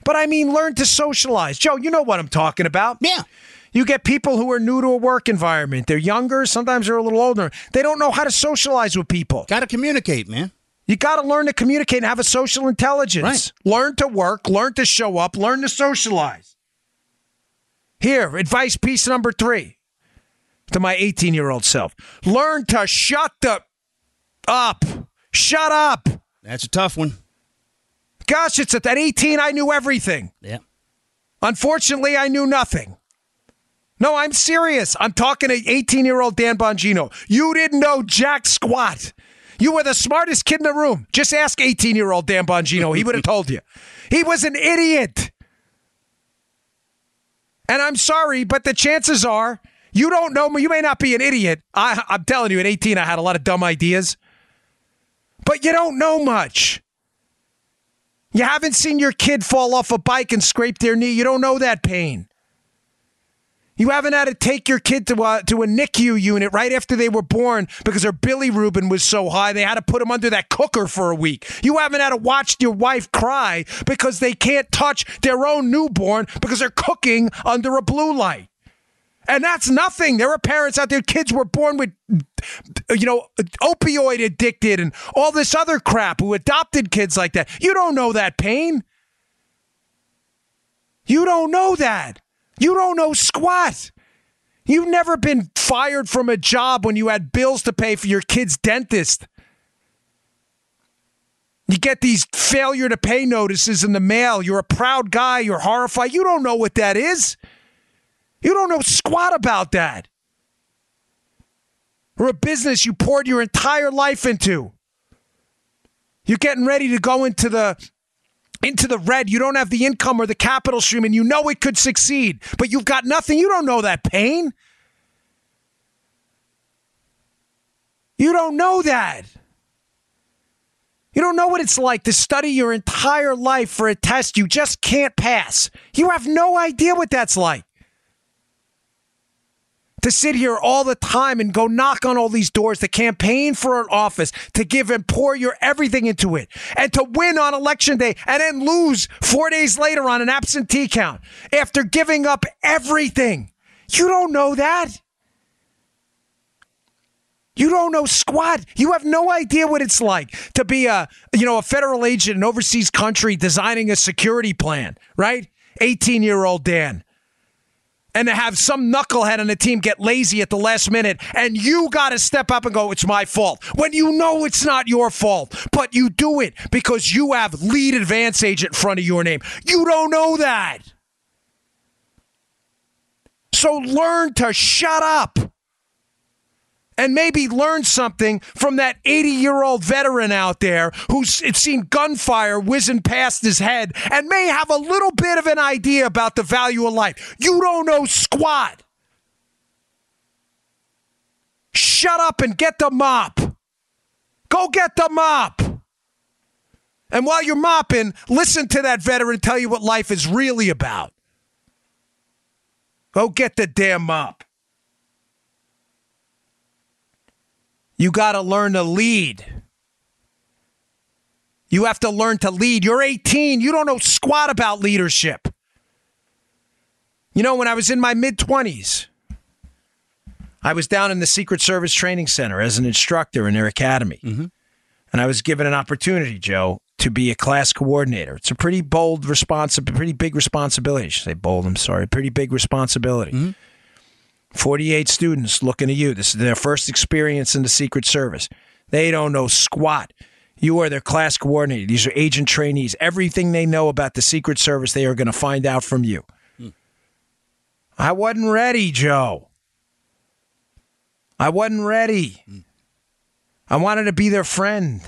But I mean, learn to socialize. Joe, you know what I'm talking about. Yeah. You get people who are new to a work environment. They're younger, sometimes they're a little older. They don't know how to socialize with people. Got to communicate, man. You got to learn to communicate and have a social intelligence. Right. Learn to work, learn to show up, learn to socialize. Here, advice piece number three to my 18 year old self learn to shut the up. Shut up. That's a tough one. Gosh, it's at that 18 I knew everything. Yeah. Unfortunately, I knew nothing. No, I'm serious. I'm talking to 18 year old Dan Bongino. You didn't know jack squat. You were the smartest kid in the room. Just ask 18 year old Dan Bongino. He would have told you. He was an idiot. And I'm sorry, but the chances are you don't know me. You may not be an idiot. I, I'm telling you, at 18, I had a lot of dumb ideas. But you don't know much. You haven't seen your kid fall off a bike and scrape their knee. You don't know that pain. You haven't had to take your kid to a, to a NICU unit right after they were born because their bilirubin was so high they had to put them under that cooker for a week. You haven't had to watch your wife cry because they can't touch their own newborn because they're cooking under a blue light. And that's nothing. There are parents out there, kids were born with, you know, opioid addicted and all this other crap who adopted kids like that. You don't know that pain. You don't know that. You don't know squat. You've never been fired from a job when you had bills to pay for your kid's dentist. You get these failure to pay notices in the mail. You're a proud guy. You're horrified. You don't know what that is. You don't know squat about that. Or a business you poured your entire life into. You're getting ready to go into the into the red. You don't have the income or the capital stream, and you know it could succeed, but you've got nothing. You don't know that pain. You don't know that. You don't know what it's like to study your entire life for a test you just can't pass. You have no idea what that's like to sit here all the time and go knock on all these doors to campaign for an office, to give and pour your everything into it, and to win on election day and then lose four days later on an absentee count after giving up everything. You don't know that. You don't know squat. You have no idea what it's like to be a, you know, a federal agent in an overseas country designing a security plan, right? 18 year old Dan and to have some knucklehead on the team get lazy at the last minute and you got to step up and go, it's my fault. When you know it's not your fault, but you do it because you have lead advance agent in front of your name. You don't know that. So learn to shut up and maybe learn something from that 80 year old veteran out there who's seen gunfire whizzing past his head and may have a little bit of an idea about the value of life. You don't know squat. Shut up and get the mop. Go get the mop. And while you're mopping, listen to that veteran tell you what life is really about. Go get the damn mop. You got to learn to lead. You have to learn to lead. You're 18. You don't know squat about leadership. You know, when I was in my mid 20s, I was down in the Secret Service Training Center as an instructor in their academy. Mm-hmm. And I was given an opportunity, Joe, to be a class coordinator. It's a pretty bold responsibility, pretty big responsibility. I should say bold, I'm sorry, pretty big responsibility. Mm-hmm. 48 students looking at you. This is their first experience in the Secret Service. They don't know squat. You are their class coordinator. These are agent trainees. Everything they know about the Secret Service, they are going to find out from you. Hmm. I wasn't ready, Joe. I wasn't ready. Hmm. I wanted to be their friend.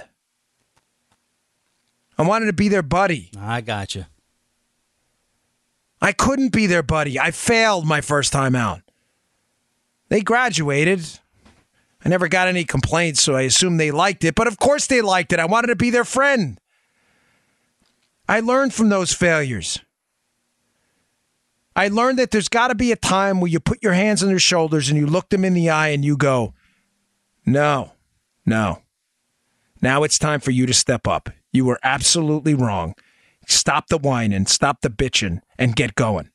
I wanted to be their buddy. I got you. I couldn't be their buddy. I failed my first time out. They graduated. I never got any complaints, so I assume they liked it. But of course they liked it. I wanted to be their friend. I learned from those failures. I learned that there's got to be a time where you put your hands on their shoulders and you look them in the eye and you go, No, no. Now it's time for you to step up. You were absolutely wrong. Stop the whining, stop the bitching, and get going.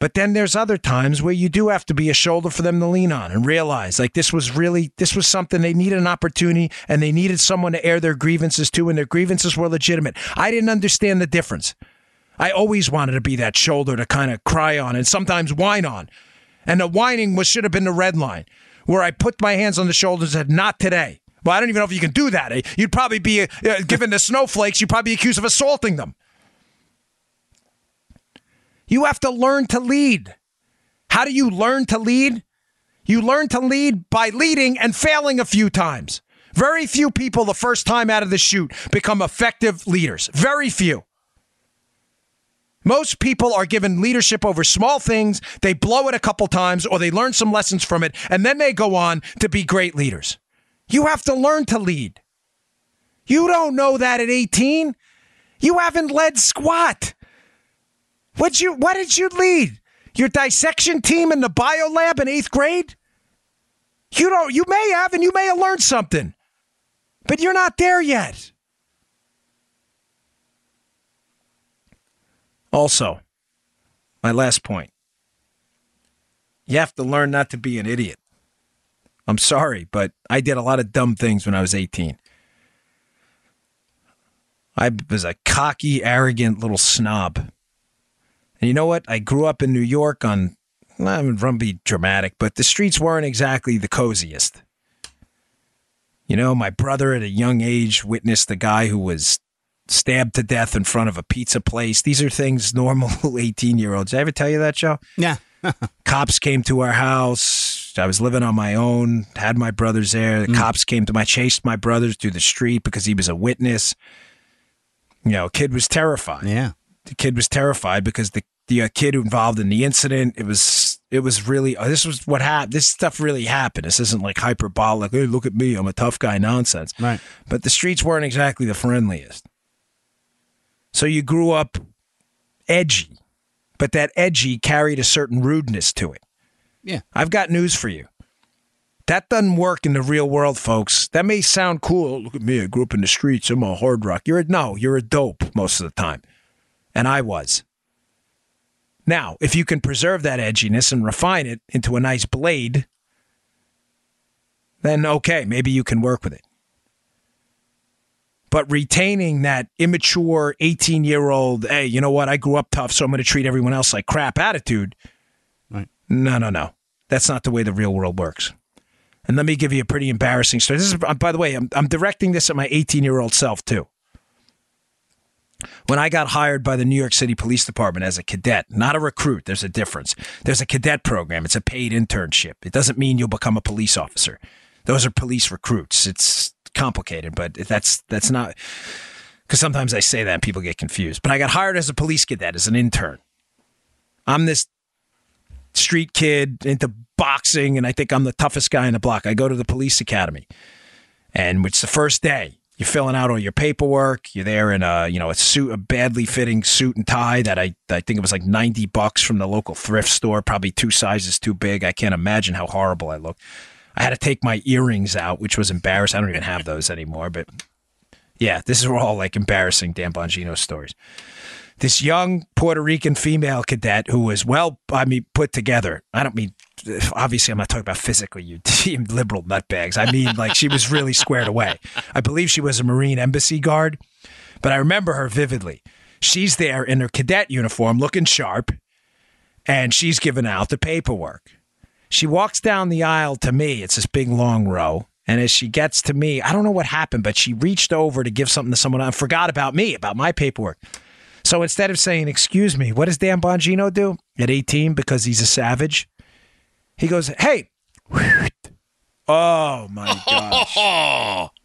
But then there's other times where you do have to be a shoulder for them to lean on and realize like this was really this was something they needed an opportunity and they needed someone to air their grievances to and their grievances were legitimate. I didn't understand the difference. I always wanted to be that shoulder to kind of cry on and sometimes whine on. And the whining was should have been the red line where I put my hands on the shoulders and said, not today. Well, I don't even know if you can do that. You'd probably be, uh, given the snowflakes, you'd probably be accused of assaulting them. You have to learn to lead. How do you learn to lead? You learn to lead by leading and failing a few times. Very few people, the first time out of the chute, become effective leaders. Very few. Most people are given leadership over small things, they blow it a couple times, or they learn some lessons from it, and then they go on to be great leaders. You have to learn to lead. You don't know that at 18. You haven't led squat. What you what did you lead? Your dissection team in the bio lab in eighth grade? You don't you may have and you may have learned something. But you're not there yet. Also, my last point. You have to learn not to be an idiot. I'm sorry, but I did a lot of dumb things when I was 18. I was a cocky, arrogant little snob. And you know what? I grew up in New York on, I'm going to be dramatic, but the streets weren't exactly the coziest. You know, my brother at a young age witnessed a guy who was stabbed to death in front of a pizza place. These are things normal 18 year olds. Did I ever tell you that, Joe? Yeah. cops came to our house. I was living on my own, had my brothers there. The mm. cops came to my, chased my brothers through the street because he was a witness. You know, kid was terrified. Yeah. The kid was terrified because the the uh, kid involved in the incident. It was it was really uh, this was what happened. This stuff really happened. This isn't like hyperbolic. Hey, look at me, I'm a tough guy nonsense. Right. But the streets weren't exactly the friendliest. So you grew up edgy, but that edgy carried a certain rudeness to it. Yeah. I've got news for you. That doesn't work in the real world, folks. That may sound cool. Look at me. I grew up in the streets. I'm a hard rock. You're a no. You're a dope most of the time, and I was. Now, if you can preserve that edginess and refine it into a nice blade, then okay, maybe you can work with it. But retaining that immature 18 year old, hey, you know what? I grew up tough, so I'm going to treat everyone else like crap attitude. Right. No, no, no. That's not the way the real world works. And let me give you a pretty embarrassing story. This is, by the way, I'm, I'm directing this at my 18 year old self, too. When I got hired by the New York City Police Department as a cadet, not a recruit, there's a difference. There's a cadet program, it's a paid internship. It doesn't mean you'll become a police officer. Those are police recruits. It's complicated, but that's that's not because sometimes I say that and people get confused. But I got hired as a police cadet, as an intern. I'm this street kid into boxing, and I think I'm the toughest guy in the block. I go to the police academy, and it's the first day. You're filling out all your paperwork. You're there in a you know a suit, a badly fitting suit and tie that I I think it was like ninety bucks from the local thrift store, probably two sizes too big. I can't imagine how horrible I look. I had to take my earrings out, which was embarrassing. I don't even have those anymore, but yeah, this is all like embarrassing Dan Bongino stories. This young Puerto Rican female cadet who was well, I mean, put together. I don't mean, obviously, I'm not talking about physically, you liberal nutbags. I mean, like she was really squared away. I believe she was a Marine embassy guard, but I remember her vividly. She's there in her cadet uniform looking sharp, and she's giving out the paperwork. She walks down the aisle to me. It's this big long row. And as she gets to me, I don't know what happened, but she reached over to give something to someone and forgot about me, about my paperwork. So instead of saying, Excuse me, what does Dan Bongino do at 18 because he's a savage? He goes, Hey, oh my gosh.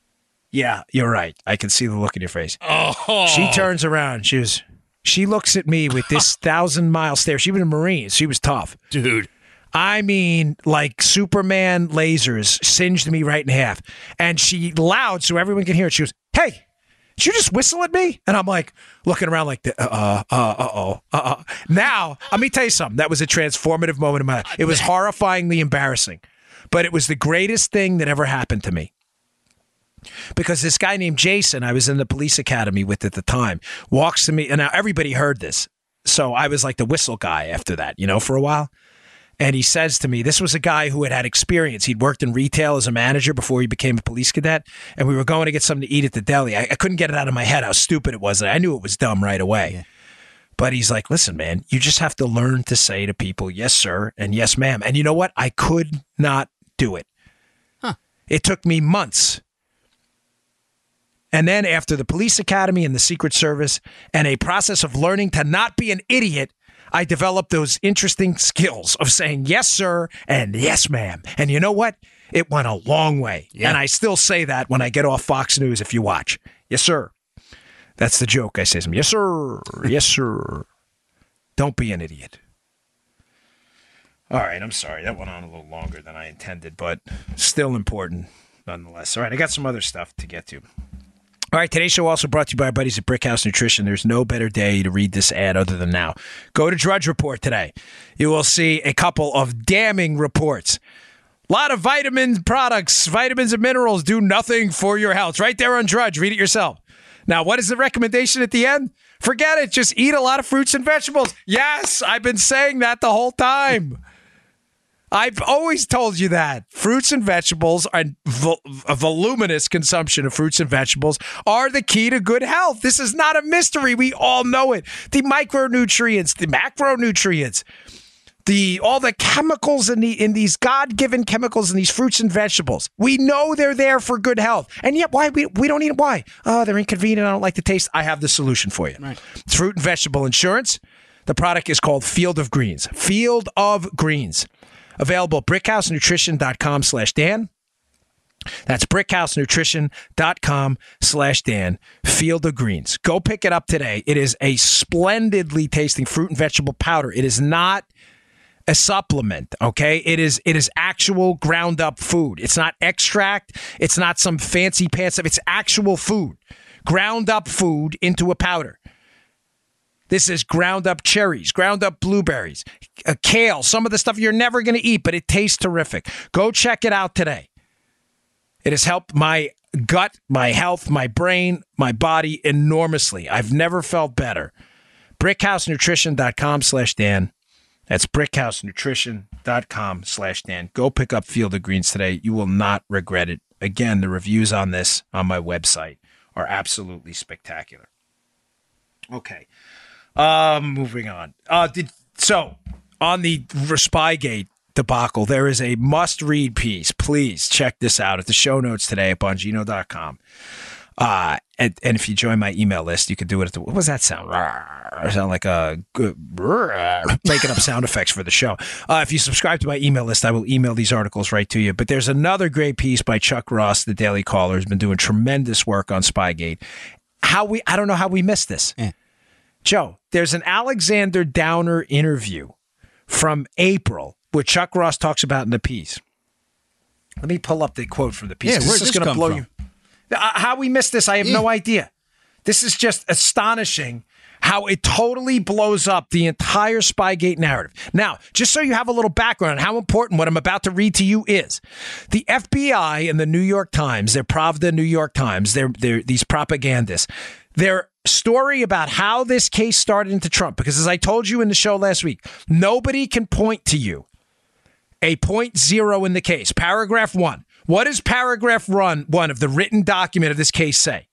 Yeah, you're right. I can see the look in your face. Oh. She turns around. She was, she looks at me with this thousand mile stare. She was a Marine. She was tough. Dude. I mean, like Superman lasers singed me right in half. And she loud so everyone can hear it. She goes, Hey, did you just whistle at me? And I'm like looking around like, uh, uh, uh oh, uh, uh. Now, let me tell you something. That was a transformative moment in my life. It was horrifyingly embarrassing, but it was the greatest thing that ever happened to me. Because this guy named Jason, I was in the police academy with at the time, walks to me, and now everybody heard this. So I was like the whistle guy after that, you know, for a while. And he says to me, this was a guy who had had experience. He'd worked in retail as a manager before he became a police cadet. And we were going to get something to eat at the deli. I, I couldn't get it out of my head how stupid it was. I knew it was dumb right away. Yeah. But he's like, listen, man, you just have to learn to say to people, yes, sir, and yes, ma'am. And you know what? I could not do it. Huh. It took me months. And then after the police academy and the Secret Service and a process of learning to not be an idiot, I developed those interesting skills of saying yes, sir, and yes, ma'am. And you know what? It went a long way. Yeah. And I still say that when I get off Fox News if you watch. Yes, sir. That's the joke. I say something. Yes, sir. Yes, sir. Don't be an idiot. All right. I'm sorry. That went on a little longer than I intended, but still important nonetheless. All right. I got some other stuff to get to. All right, today's show also brought to you by our buddies at Brickhouse Nutrition. There's no better day to read this ad other than now. Go to Drudge Report today. You will see a couple of damning reports. A lot of vitamin products, vitamins and minerals do nothing for your health. Right there on Drudge. Read it yourself. Now, what is the recommendation at the end? Forget it. Just eat a lot of fruits and vegetables. Yes, I've been saying that the whole time. I've always told you that fruits and vegetables and vol- a voluminous consumption of fruits and vegetables are the key to good health. This is not a mystery. We all know it. The micronutrients, the macronutrients, the all the chemicals in the in these God-given chemicals in these fruits and vegetables. We know they're there for good health. And yet why we, we don't eat why? Oh, they're inconvenient. I don't like the taste. I have the solution for you. Right. It's fruit and vegetable insurance. The product is called Field of Greens. Field of Greens. Available at brickhousenutrition.com slash Dan. That's brickhousenutrition.com slash Dan. Field of Greens. Go pick it up today. It is a splendidly tasting fruit and vegetable powder. It is not a supplement, okay? It is it is actual ground up food. It's not extract. It's not some fancy pants stuff. It's actual food. Ground up food into a powder. This is ground up cherries, ground up blueberries, a kale, some of the stuff you're never going to eat, but it tastes terrific. Go check it out today. It has helped my gut, my health, my brain, my body enormously. I've never felt better. BrickhouseNutrition.com slash Dan. That's BrickhouseNutrition.com slash Dan. Go pick up Field of Greens today. You will not regret it. Again, the reviews on this on my website are absolutely spectacular. Okay. Um, moving on. Uh, did so on the Spygate debacle, there is a must-read piece. Please check this out at the show notes today at Bongino.com. Uh, and, and if you join my email list, you could do it. At the, what was that sound? Sound like a good making up sound effects for the show. Uh, if you subscribe to my email list, I will email these articles right to you. But there's another great piece by Chuck Ross, the Daily Caller, has been doing tremendous work on Spygate. How we I don't know how we missed this. Eh. Joe, there's an Alexander Downer interview from April, which Chuck Ross talks about in the piece. Let me pull up the quote from the piece. Yeah, where'd this is this going to blow from? you. Uh, How we missed this, I have no idea. This is just astonishing how it totally blows up the entire Spygate narrative. Now, just so you have a little background on how important what I'm about to read to you is, the FBI and the New York Times, their Pravda New York Times, they're, they're these propagandists, their story about how this case started into Trump, because as I told you in the show last week, nobody can point to you a point zero in the case. Paragraph one. What does paragraph one, one of the written document of this case say?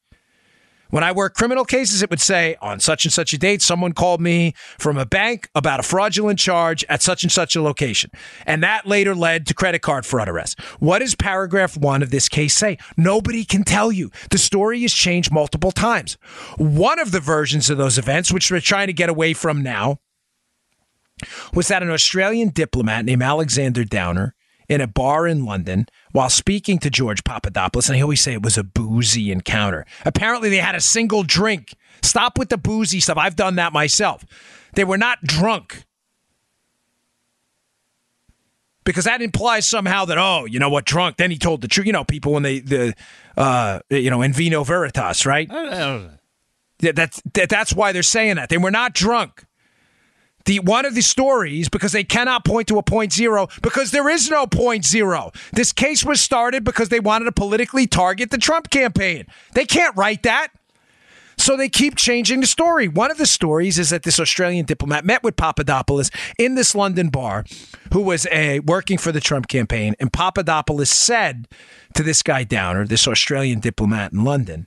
When I work criminal cases, it would say on such and such a date, someone called me from a bank about a fraudulent charge at such and such a location. And that later led to credit card fraud arrest. What does paragraph one of this case say? Nobody can tell you. The story has changed multiple times. One of the versions of those events, which we're trying to get away from now, was that an Australian diplomat named Alexander Downer in a bar in London while speaking to George Papadopoulos, and I always say it was a boozy encounter. Apparently, they had a single drink. Stop with the boozy stuff. I've done that myself. They were not drunk. Because that implies somehow that oh you know what drunk then he told the truth you know people when they the uh you know in vino veritas right that's that, that's why they're saying that they were not drunk the one of the stories because they cannot point to a point zero because there is no point zero. This case was started because they wanted to politically target the Trump campaign. They can't write that. So they keep changing the story. One of the stories is that this Australian diplomat met with Papadopoulos in this London bar, who was a, working for the Trump campaign, and Papadopoulos said to this guy Downer, this Australian diplomat in London,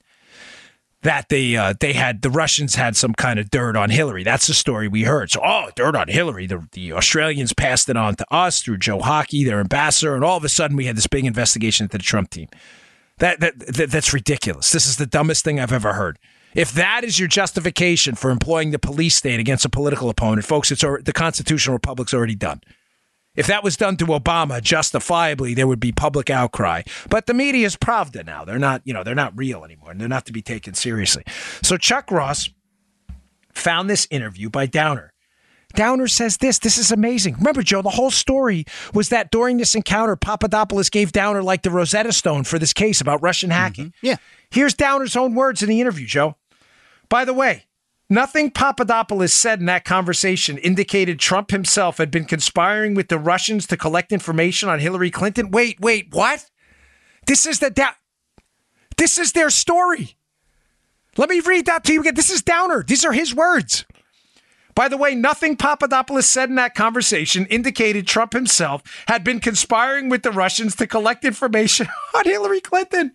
that they uh, they had the Russians had some kind of dirt on Hillary. That's the story we heard. So, oh, dirt on Hillary. The, the Australians passed it on to us through Joe Hockey, their ambassador, and all of a sudden we had this big investigation into the Trump team. That, that, that that's ridiculous. This is the dumbest thing I've ever heard. If that is your justification for employing the police state against a political opponent, folks, it's the constitutional republic's already done. If that was done to Obama, justifiably, there would be public outcry. But the media is Pravda now. They're not, you know, they're not real anymore, and they're not to be taken seriously. So Chuck Ross found this interview by Downer. Downer says this. This is amazing. Remember, Joe, the whole story was that during this encounter, Papadopoulos gave Downer like the Rosetta Stone for this case about Russian hacking. Mm-hmm. Yeah. Here's Downer's own words in the interview, Joe. By the way, nothing Papadopoulos said in that conversation indicated Trump himself had been conspiring with the Russians to collect information on Hillary Clinton. Wait, wait, what? This is the da- This is their story. Let me read that to you again. This is Downer. These are his words. By the way, nothing Papadopoulos said in that conversation indicated Trump himself had been conspiring with the Russians to collect information on Hillary Clinton.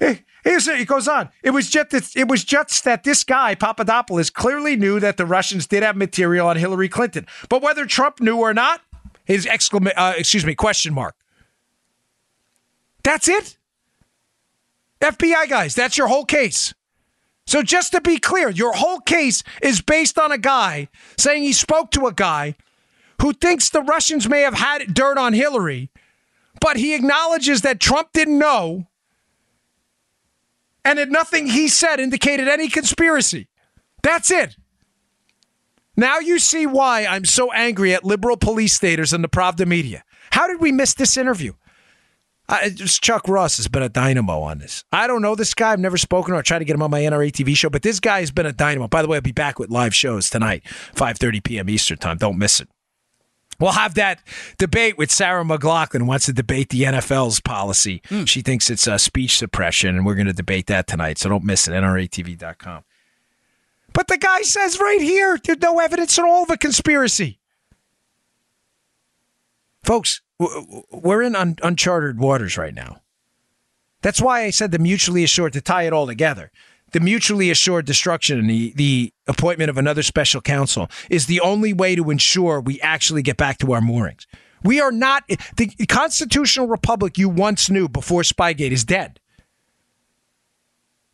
It goes on. It was just it was just that this guy Papadopoulos clearly knew that the Russians did have material on Hillary Clinton, but whether Trump knew or not, his exclamation uh, excuse me question mark. That's it. FBI guys, that's your whole case. So just to be clear, your whole case is based on a guy saying he spoke to a guy who thinks the Russians may have had dirt on Hillary, but he acknowledges that Trump didn't know and that nothing he said indicated any conspiracy. That's it. Now you see why I'm so angry at liberal police staters and the Pravda media. How did we miss this interview? Uh, Chuck Ross has been a dynamo on this. I don't know this guy. I've never spoken to him. I tried to get him on my NRA TV show, but this guy has been a dynamo. By the way, I'll be back with live shows tonight, 5.30 p.m. Eastern Time. Don't miss it. We'll have that debate with Sarah McLaughlin. Wants to debate the NFL's policy. She thinks it's uh, speech suppression, and we're going to debate that tonight. So don't miss it. NRATV.com. But the guy says right here, there's no evidence at all of a conspiracy. Folks, we're in un- uncharted waters right now. That's why I said the mutually assured to tie it all together. The mutually assured destruction and the, the appointment of another special counsel is the only way to ensure we actually get back to our moorings. We are not, the constitutional republic you once knew before Spygate is dead.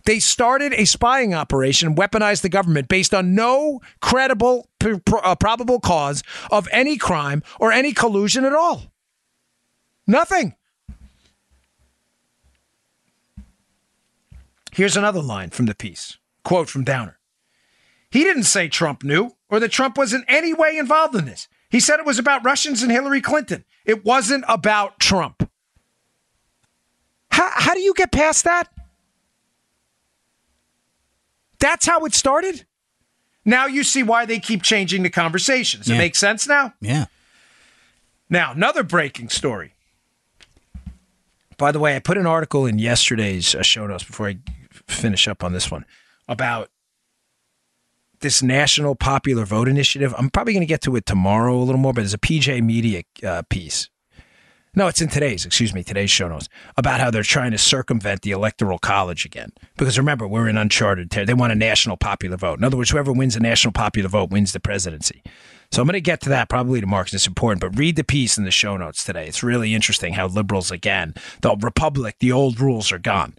They started a spying operation, weaponized the government based on no credible, uh, probable cause of any crime or any collusion at all. Nothing. Here's another line from the piece quote from Downer. He didn't say Trump knew or that Trump was in any way involved in this. He said it was about Russians and Hillary Clinton. It wasn't about Trump. How, how do you get past that? That's how it started? Now you see why they keep changing the conversation. Does Yeah. it make sense now? Yeah. Now, another breaking story. By the way, I put an article in yesterday's uh, show notes before I finish up on this one about this national popular vote initiative. I'm probably going to get to it tomorrow a little more, but there's a PJ Media uh, piece. No, it's in today's, excuse me, today's show notes about how they're trying to circumvent the electoral college again. Because remember, we're in uncharted territory. They want a national popular vote. In other words, whoever wins the national popular vote wins the presidency. So I'm going to get to that probably tomorrow because it's important. But read the piece in the show notes today. It's really interesting how liberals, again, the republic, the old rules are gone.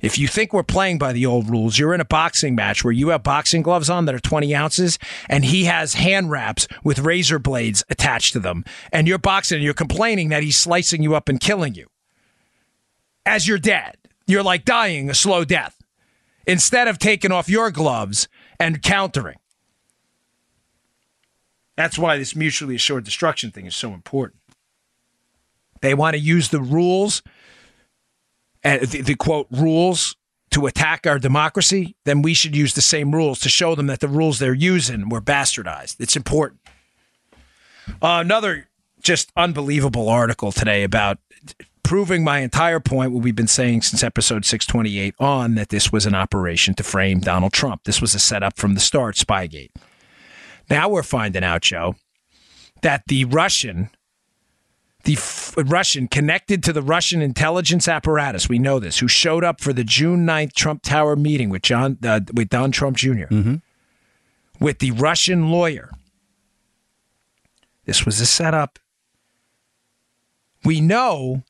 If you think we're playing by the old rules, you're in a boxing match where you have boxing gloves on that are 20 ounces and he has hand wraps with razor blades attached to them. And you're boxing and you're complaining that he's slicing you up and killing you. As you're dead, you're like dying a slow death instead of taking off your gloves and countering. That's why this mutually assured destruction thing is so important. They want to use the rules and the, the quote rules to attack our democracy, then we should use the same rules to show them that the rules they're using were bastardized. It's important. Uh, another just unbelievable article today about proving my entire point, what we've been saying since episode 628 on that this was an operation to frame Donald Trump. This was a setup from the start, Spygate. Now we're finding out, Joe, that the Russian the f- Russian connected to the Russian intelligence apparatus. We know this. Who showed up for the June 9th Trump Tower meeting with John uh, with Don Trump junior with the Russian lawyer. This was a setup. We know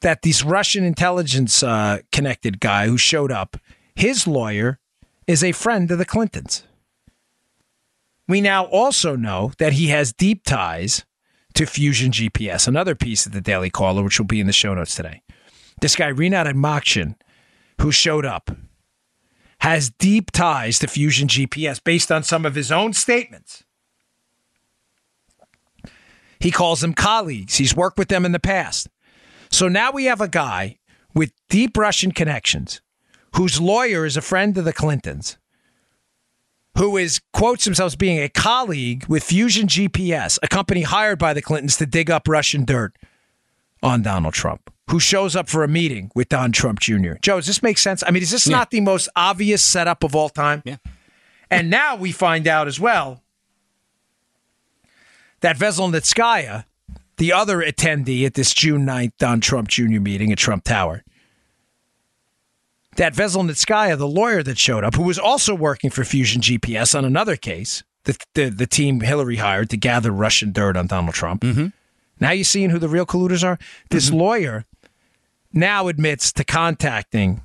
that this Russian intelligence uh, connected guy who showed up, his lawyer is a friend of the Clintons. We now also know that he has deep ties to Fusion GPS, another piece of the Daily Caller, which will be in the show notes today. This guy, Rinat Akhmetshin, who showed up, has deep ties to Fusion GPS based on some of his own statements. He calls them colleagues. He's worked with them in the past. So now we have a guy with deep Russian connections whose lawyer is a friend of the Clintons who is quotes himself as being a colleague with Fusion GPS, a company hired by the Clintons to dig up Russian dirt on Donald Trump, who shows up for a meeting with Don Trump Jr. Joe, does this make sense? I mean, is this not the most obvious setup of all time? Yeah. And now we find out as well that Veselnitskaya, the other attendee at this June 9th Don Trump Jr. meeting at Trump Tower, that Veselnitskaya, the lawyer that showed up, who was also working for Fusion GPS on another case, the, the, the team Hillary hired to gather Russian dirt on Donald Trump. Now you're seeing who the real colluders are? This lawyer now admits to contacting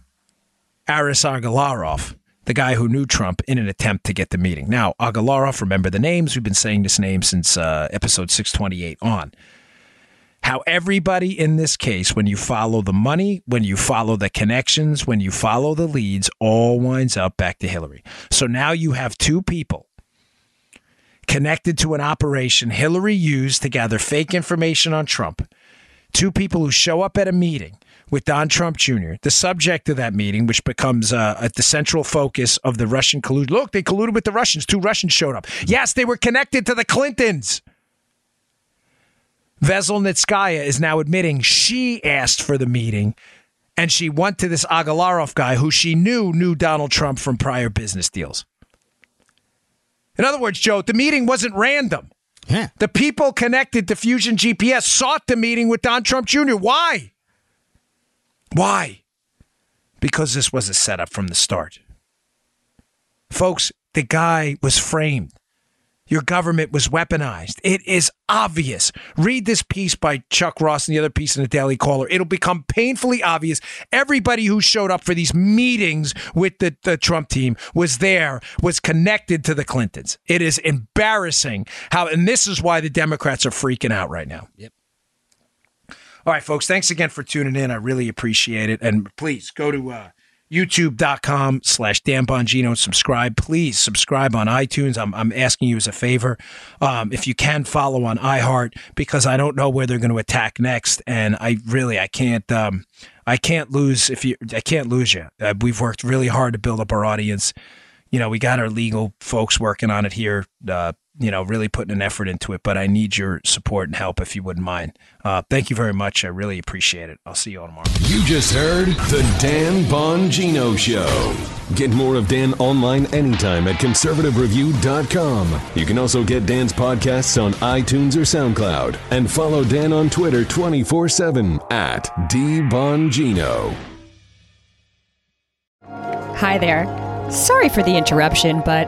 Aras Agalarov, the guy who knew Trump, in an attempt to get the meeting. Now, Agalarov, remember the names. We've been saying this name since uh, episode 628 on. How everybody in this case, when you follow the money, when you follow the connections, when you follow the leads, all winds up back to Hillary. So now you have two people connected to an operation Hillary used to gather fake information on Trump. Two people who show up at a meeting with Don Trump Jr., the subject of that meeting, which becomes uh, at the central focus of the Russian collusion. Look, they colluded with the Russians. Two Russians showed up. Yes, they were connected to the Clintons. Veselnitskaya is now admitting she asked for the meeting and she went to this Agalarov guy who she knew knew Donald Trump from prior business deals. In other words, Joe, the meeting wasn't random. Yeah. The people connected to Fusion GPS sought the meeting with Don Trump Jr. Why? Why? Because this was a setup from the start. Folks, the guy was framed. Your government was weaponized. It is obvious. Read this piece by Chuck Ross and the other piece in the Daily Caller. It'll become painfully obvious. Everybody who showed up for these meetings with the, the Trump team was there, was connected to the Clintons. It is embarrassing how, and this is why the Democrats are freaking out right now. Yep. All right, folks. Thanks again for tuning in. I really appreciate it. And please go to uh, youtube.com slash Dan Bongino subscribe. Please subscribe on iTunes. I'm, I'm asking you as a favor. Um, if you can follow on iHeart, because I don't know where they're going to attack next. And I really, I can't, um, I can't lose if you, I can't lose you. Uh, we've worked really hard to build up our audience. You know, we got our legal folks working on it here. Uh, you know, really putting an effort into it, but I need your support and help if you wouldn't mind. Uh, thank you very much. I really appreciate it. I'll see you all tomorrow. You just heard the Dan Bongino Show. Get more of Dan online anytime at conservativereview.com. You can also get Dan's podcasts on iTunes or SoundCloud. And follow Dan on Twitter 24 7 at DBongino. Hi there. Sorry for the interruption, but